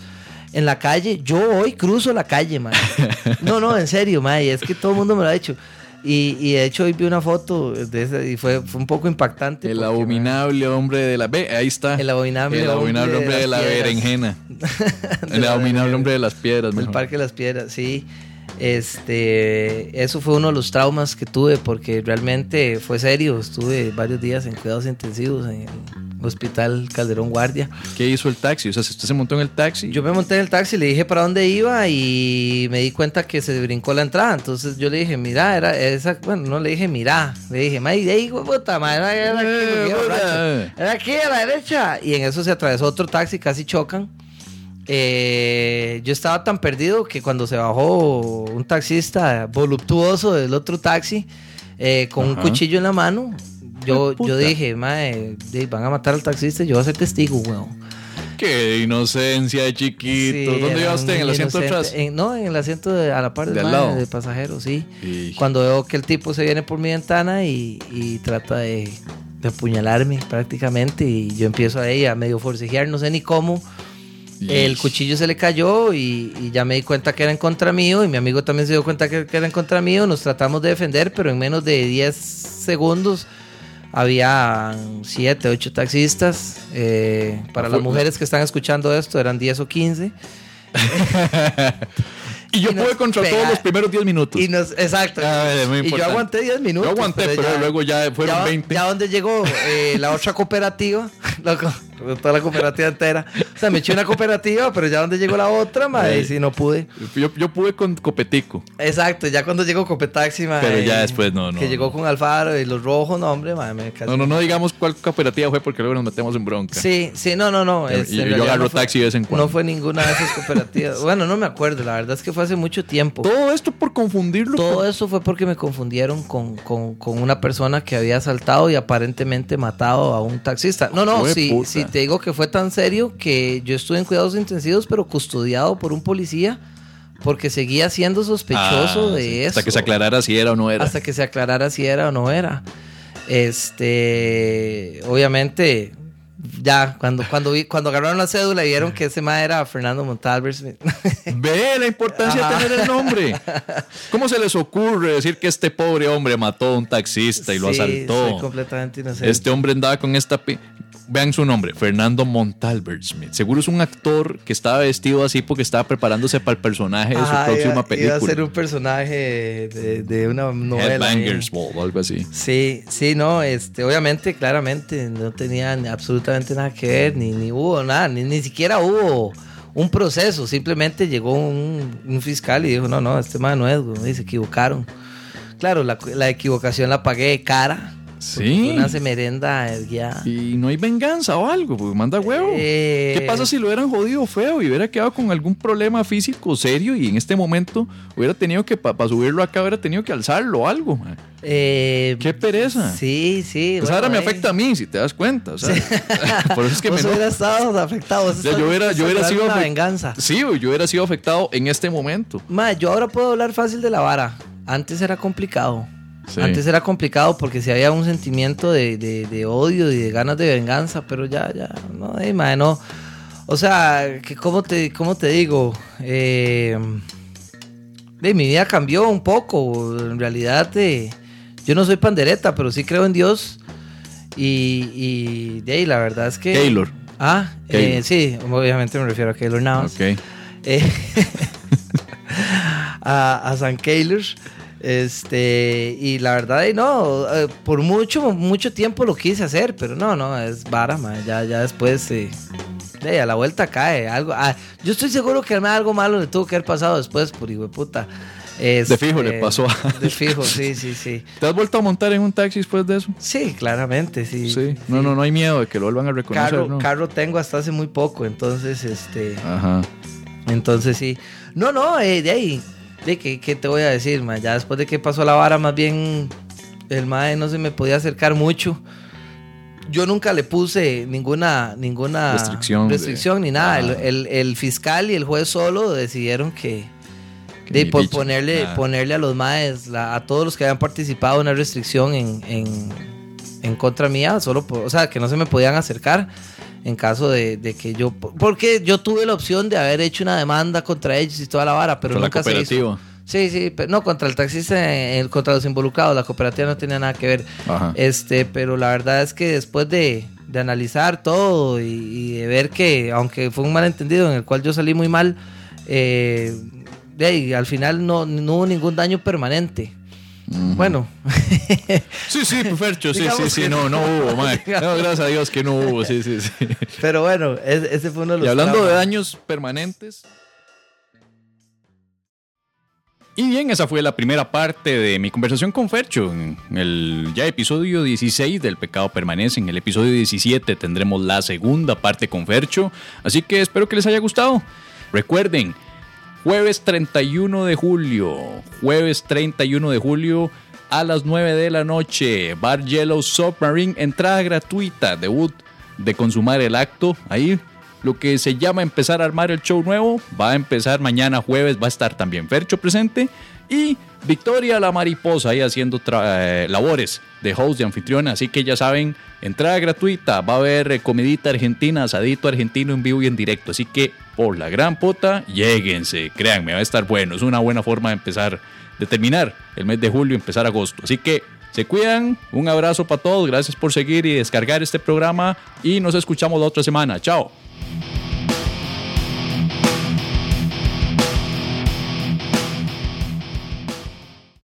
[SPEAKER 4] en la calle, yo hoy cruzo la calle, man. [LAUGHS] No, no, en serio, man. Y es que todo el mundo me lo ha hecho. Y, y de hecho hoy vi una foto de esa y fue, fue un poco impactante.
[SPEAKER 1] El
[SPEAKER 4] porque,
[SPEAKER 1] abominable hombre de la... Ve, ahí está.
[SPEAKER 4] El abominable
[SPEAKER 1] El abominable hombre de la
[SPEAKER 4] las piedras.
[SPEAKER 1] berenjena. [LAUGHS]
[SPEAKER 4] De
[SPEAKER 1] El
[SPEAKER 4] la
[SPEAKER 1] abominable hombre de las piedras,
[SPEAKER 4] Del
[SPEAKER 1] mejor.
[SPEAKER 4] Parque de las Piedras, sí. Este, eso fue uno de los traumas que tuve porque realmente fue serio. Estuve varios días en cuidados intensivos en el Hospital Calderón Guardia.
[SPEAKER 1] ¿Qué hizo el taxi? O sea, si usted se montó en el taxi...
[SPEAKER 4] Yo me monté en el taxi, le dije para dónde iba y me di cuenta que se brincó la entrada. Entonces yo le dije, mira, era esa, bueno, no le dije, mira, le dije, ma, y de ahí, hijo de puta, ma, era, era aquí,
[SPEAKER 1] Eh.
[SPEAKER 4] Era aquí a la derecha. Y en eso se atravesó otro taxi, casi chocan. Eh, yo estaba tan perdido que cuando se bajó un taxista voluptuoso del otro taxi eh, con un cuchillo en la mano, yo, yo dije, mae, de- van a matar al taxista, yo voy a ser testigo, weón.
[SPEAKER 1] Qué inocencia de chiquito.
[SPEAKER 4] Sí,
[SPEAKER 1] ¿Dónde iba usted? ¿En el asiento de atrás?
[SPEAKER 4] En- no, en el asiento de- a la par del
[SPEAKER 1] ¿De al
[SPEAKER 4] mae,
[SPEAKER 1] lado?
[SPEAKER 4] de pasajero, sí.
[SPEAKER 1] Y-
[SPEAKER 4] Cuando veo que el tipo se viene por mi ventana y, y trata de, de apuñalarme prácticamente y yo empiezo ahí a medio forcejear, no sé ni cómo. El cuchillo se le cayó y, y ya me di cuenta que era en contra mío y mi amigo también se dio cuenta que, que era en contra mío. Nos tratamos de defender, pero en menos de 10 segundos había 7, 8 taxistas. Eh, para las mujeres que están escuchando esto eran 10 o 15. [LAUGHS]
[SPEAKER 1] Y yo pude contra
[SPEAKER 4] pega-
[SPEAKER 1] todos los primeros 10 minutos.
[SPEAKER 4] Y nos, exacto.
[SPEAKER 1] Ah, muy
[SPEAKER 4] y yo aguanté 10 minutos.
[SPEAKER 1] Yo aguanté, pero luego ya fueron
[SPEAKER 4] ya,
[SPEAKER 1] 20.
[SPEAKER 4] Ya donde llegó eh, la otra [LAUGHS] cooperativa, [LAUGHS] loco, toda la cooperativa entera. O sea, me eché una cooperativa, pero ya donde llegó la otra, madre,
[SPEAKER 1] Sí.
[SPEAKER 4] sí, no pude.
[SPEAKER 1] Yo, yo pude con Copetico.
[SPEAKER 4] Exacto, ya cuando llegó Copetaxi, madre,
[SPEAKER 1] Pero ya después no, no,
[SPEAKER 4] Que
[SPEAKER 1] no.
[SPEAKER 4] llegó con Alfaro y los rojos, no, hombre, madre, me casi-
[SPEAKER 1] No, no, no digamos cuál cooperativa fue porque luego nos metemos en bronca.
[SPEAKER 4] Sí, sí, no, no, no.
[SPEAKER 1] Y-
[SPEAKER 4] este,
[SPEAKER 1] y yo agarro
[SPEAKER 4] no fue-
[SPEAKER 1] taxi de vez en cuando.
[SPEAKER 4] No fue ninguna de esas cooperativas. [LAUGHS] bueno, no me acuerdo, la verdad es que fue hace mucho tiempo.
[SPEAKER 1] Todo esto por confundirlo.
[SPEAKER 4] Todo
[SPEAKER 1] con-
[SPEAKER 4] eso fue porque me confundieron con, con- con una persona que había asaltado y aparentemente matado a un taxista. No, no,
[SPEAKER 1] Jue
[SPEAKER 4] si, te digo que fue tan serio que yo estuve en cuidados intensivos, pero custodiado por un policía porque seguía siendo sospechoso
[SPEAKER 1] Ah,
[SPEAKER 4] de
[SPEAKER 1] sí,
[SPEAKER 4] eso.
[SPEAKER 1] Hasta que se aclarara si era o no era.
[SPEAKER 4] Hasta que se aclarara si era o no era. Este, obviamente, ya, cuando, cuando, vi, cuando agarraron la cédula y vieron que ese ma era Fernando Montalver Smith. [LAUGHS]
[SPEAKER 1] Ve la importancia
[SPEAKER 4] Ajá.
[SPEAKER 1] de tener el nombre. ¿Cómo se les ocurre decir que este pobre hombre mató a un taxista y lo
[SPEAKER 4] Sí,
[SPEAKER 1] asaltó?
[SPEAKER 4] Soy completamente inocente.
[SPEAKER 1] Este hombre andaba con esta... pi- Vean su nombre, Fernando Montalbert Smith. Seguro es un actor que estaba vestido así porque estaba preparándose para el personaje de su
[SPEAKER 4] Ajá,
[SPEAKER 1] próxima
[SPEAKER 4] iba,
[SPEAKER 1] película.
[SPEAKER 4] Iba a ser un personaje de, de una novela.
[SPEAKER 1] Headbangers
[SPEAKER 4] ahí.
[SPEAKER 1] Ball o algo así.
[SPEAKER 4] Sí, sí, no, este, obviamente, claramente, no tenía ni- absolutamente nada que ver, ni, ni hubo nada, ni, ni siquiera hubo un proceso, simplemente llegó un, un fiscal y dijo, no, no, este man no es, güey", y se equivocaron. Claro, la, la equivocación la pagué cara. Porque
[SPEAKER 1] Sí.
[SPEAKER 4] Una eh, ya.
[SPEAKER 1] Y no hay venganza o algo, pues manda huevo.
[SPEAKER 4] Eh,
[SPEAKER 1] ¿Qué pasa si lo hubieran jodido feo y hubiera quedado con algún problema físico serio y en este momento hubiera tenido que, para subirlo acá, hubiera tenido que alzarlo o algo?
[SPEAKER 4] eh,
[SPEAKER 1] Qué pereza.
[SPEAKER 4] Sí, sí.
[SPEAKER 1] Pues ahora me
[SPEAKER 4] eh.
[SPEAKER 1] afecta a mí, si te das cuenta. o sea, [LAUGHS] por eso es que me
[SPEAKER 4] Vos
[SPEAKER 1] enojo.
[SPEAKER 4] hubieras estado afectado.
[SPEAKER 1] O sea, yo hubiera, yo hubiera sido
[SPEAKER 4] una venganza.
[SPEAKER 1] Sí, yo hubiera sido afectado en este momento.
[SPEAKER 4] Ma, yo ahora puedo hablar fácil de la vara. Antes era complicado.
[SPEAKER 1] Sí.
[SPEAKER 4] Antes era complicado porque si había un sentimiento de, de- de odio y de ganas de venganza, pero ya, ya, no, eh, ma, no. O sea, que ¿cómo, te, ¿cómo te digo? Eh, de, mi vida cambió un poco. En realidad, eh, yo no soy pandereta, pero sí creo en Dios. Y, y de ahí, la verdad es que.
[SPEAKER 1] Keylor.
[SPEAKER 4] Ah, eh, sí, obviamente me refiero a Keylor Navas.
[SPEAKER 1] Ok.
[SPEAKER 4] Eh, [LAUGHS] a, a San Keylor. Este, y la verdad, no, eh, por mucho, mucho tiempo lo quise hacer, pero no, no, es vara, ma, ya, ya después, eh, a la vuelta cae algo. ah, yo estoy seguro que algo malo le tuvo que haber pasado después, por hijo de puta.
[SPEAKER 1] De fijo le pasó a-
[SPEAKER 4] De fijo, sí, sí, sí. [LAUGHS]
[SPEAKER 1] ¿Te has vuelto a montar en un taxi después de eso?
[SPEAKER 4] Sí, claramente, sí.
[SPEAKER 1] Sí. No, no, no hay miedo de que lo vuelvan a reconocer.
[SPEAKER 4] Carro,
[SPEAKER 1] ¿no?
[SPEAKER 4] carro tengo hasta hace muy poco, entonces, este.
[SPEAKER 1] Ajá.
[SPEAKER 4] Entonces sí. No, no, eh, de ahí. De que, ¿Qué te voy a decir, ma? Ya después de que pasó la vara, más bien el mae no se me podía acercar mucho. Yo nunca le puse ninguna, ninguna
[SPEAKER 1] Restricción de-
[SPEAKER 4] restricción ni nada. El, el- el fiscal y el juez solo decidieron que, de por
[SPEAKER 1] bicho.
[SPEAKER 4] ponerle, ponerle a los maes, la- a todos los que habían participado una restricción en, en, en contra mía, solo por, o sea, que no se me podían acercar en caso de, de que yo, porque yo tuve la opción de haber hecho una demanda contra ellos y toda la vara, pero
[SPEAKER 1] Contra la
[SPEAKER 4] nunca se hizo.
[SPEAKER 1] cooperativa.
[SPEAKER 4] Sí, sí, pero no contra el taxista, eh, contra los involucrados, la cooperativa no tenía nada que ver.
[SPEAKER 1] Ajá.
[SPEAKER 4] Este, pero la verdad es que después de, de analizar todo y, y de ver que, aunque fue un malentendido en el cual yo salí muy mal, eh, de ahí, al final no, no hubo ningún daño permanente. Bueno, [LAUGHS]
[SPEAKER 1] Sí, sí, Fercho, sí,
[SPEAKER 4] Digamos
[SPEAKER 1] sí, sí, no, no hubo, [LAUGHS] mae. No, gracias a Dios que no hubo, sí, sí, sí.
[SPEAKER 4] pero bueno, es- ese fue uno de los
[SPEAKER 1] Y hablando de daños permanentes. Y bien, esa fue la primera parte de mi conversación con Fercho. En el ya episodio 16 del Pecado Permanece. En el episodio 17 tendremos la segunda parte con Fercho. Así que espero que les haya gustado. Recuerden, jueves 31 de julio. Jueves 31 de julio a las 9 de la noche. Bar Yellow Submarine. Entrada gratuita. Debut de consumar el acto. Ahí lo que se llama empezar a armar el show nuevo. Va a empezar mañana jueves, va a estar también Fercho presente. Y Victoria la Mariposa ahí haciendo eh, labores de host, de anfitriona. Así que ya saben, entrada gratuita. Va a haber eh, comidita argentina, asadito argentino en vivo y en directo. Así que por la gran pota, lléguense. Créanme, va a estar bueno. Es una buena forma de empezar, de terminar el mes de julio empezar agosto. Así que se cuidan. Un abrazo para todos. Gracias por seguir y descargar este programa. Y nos escuchamos la otra semana. Chao.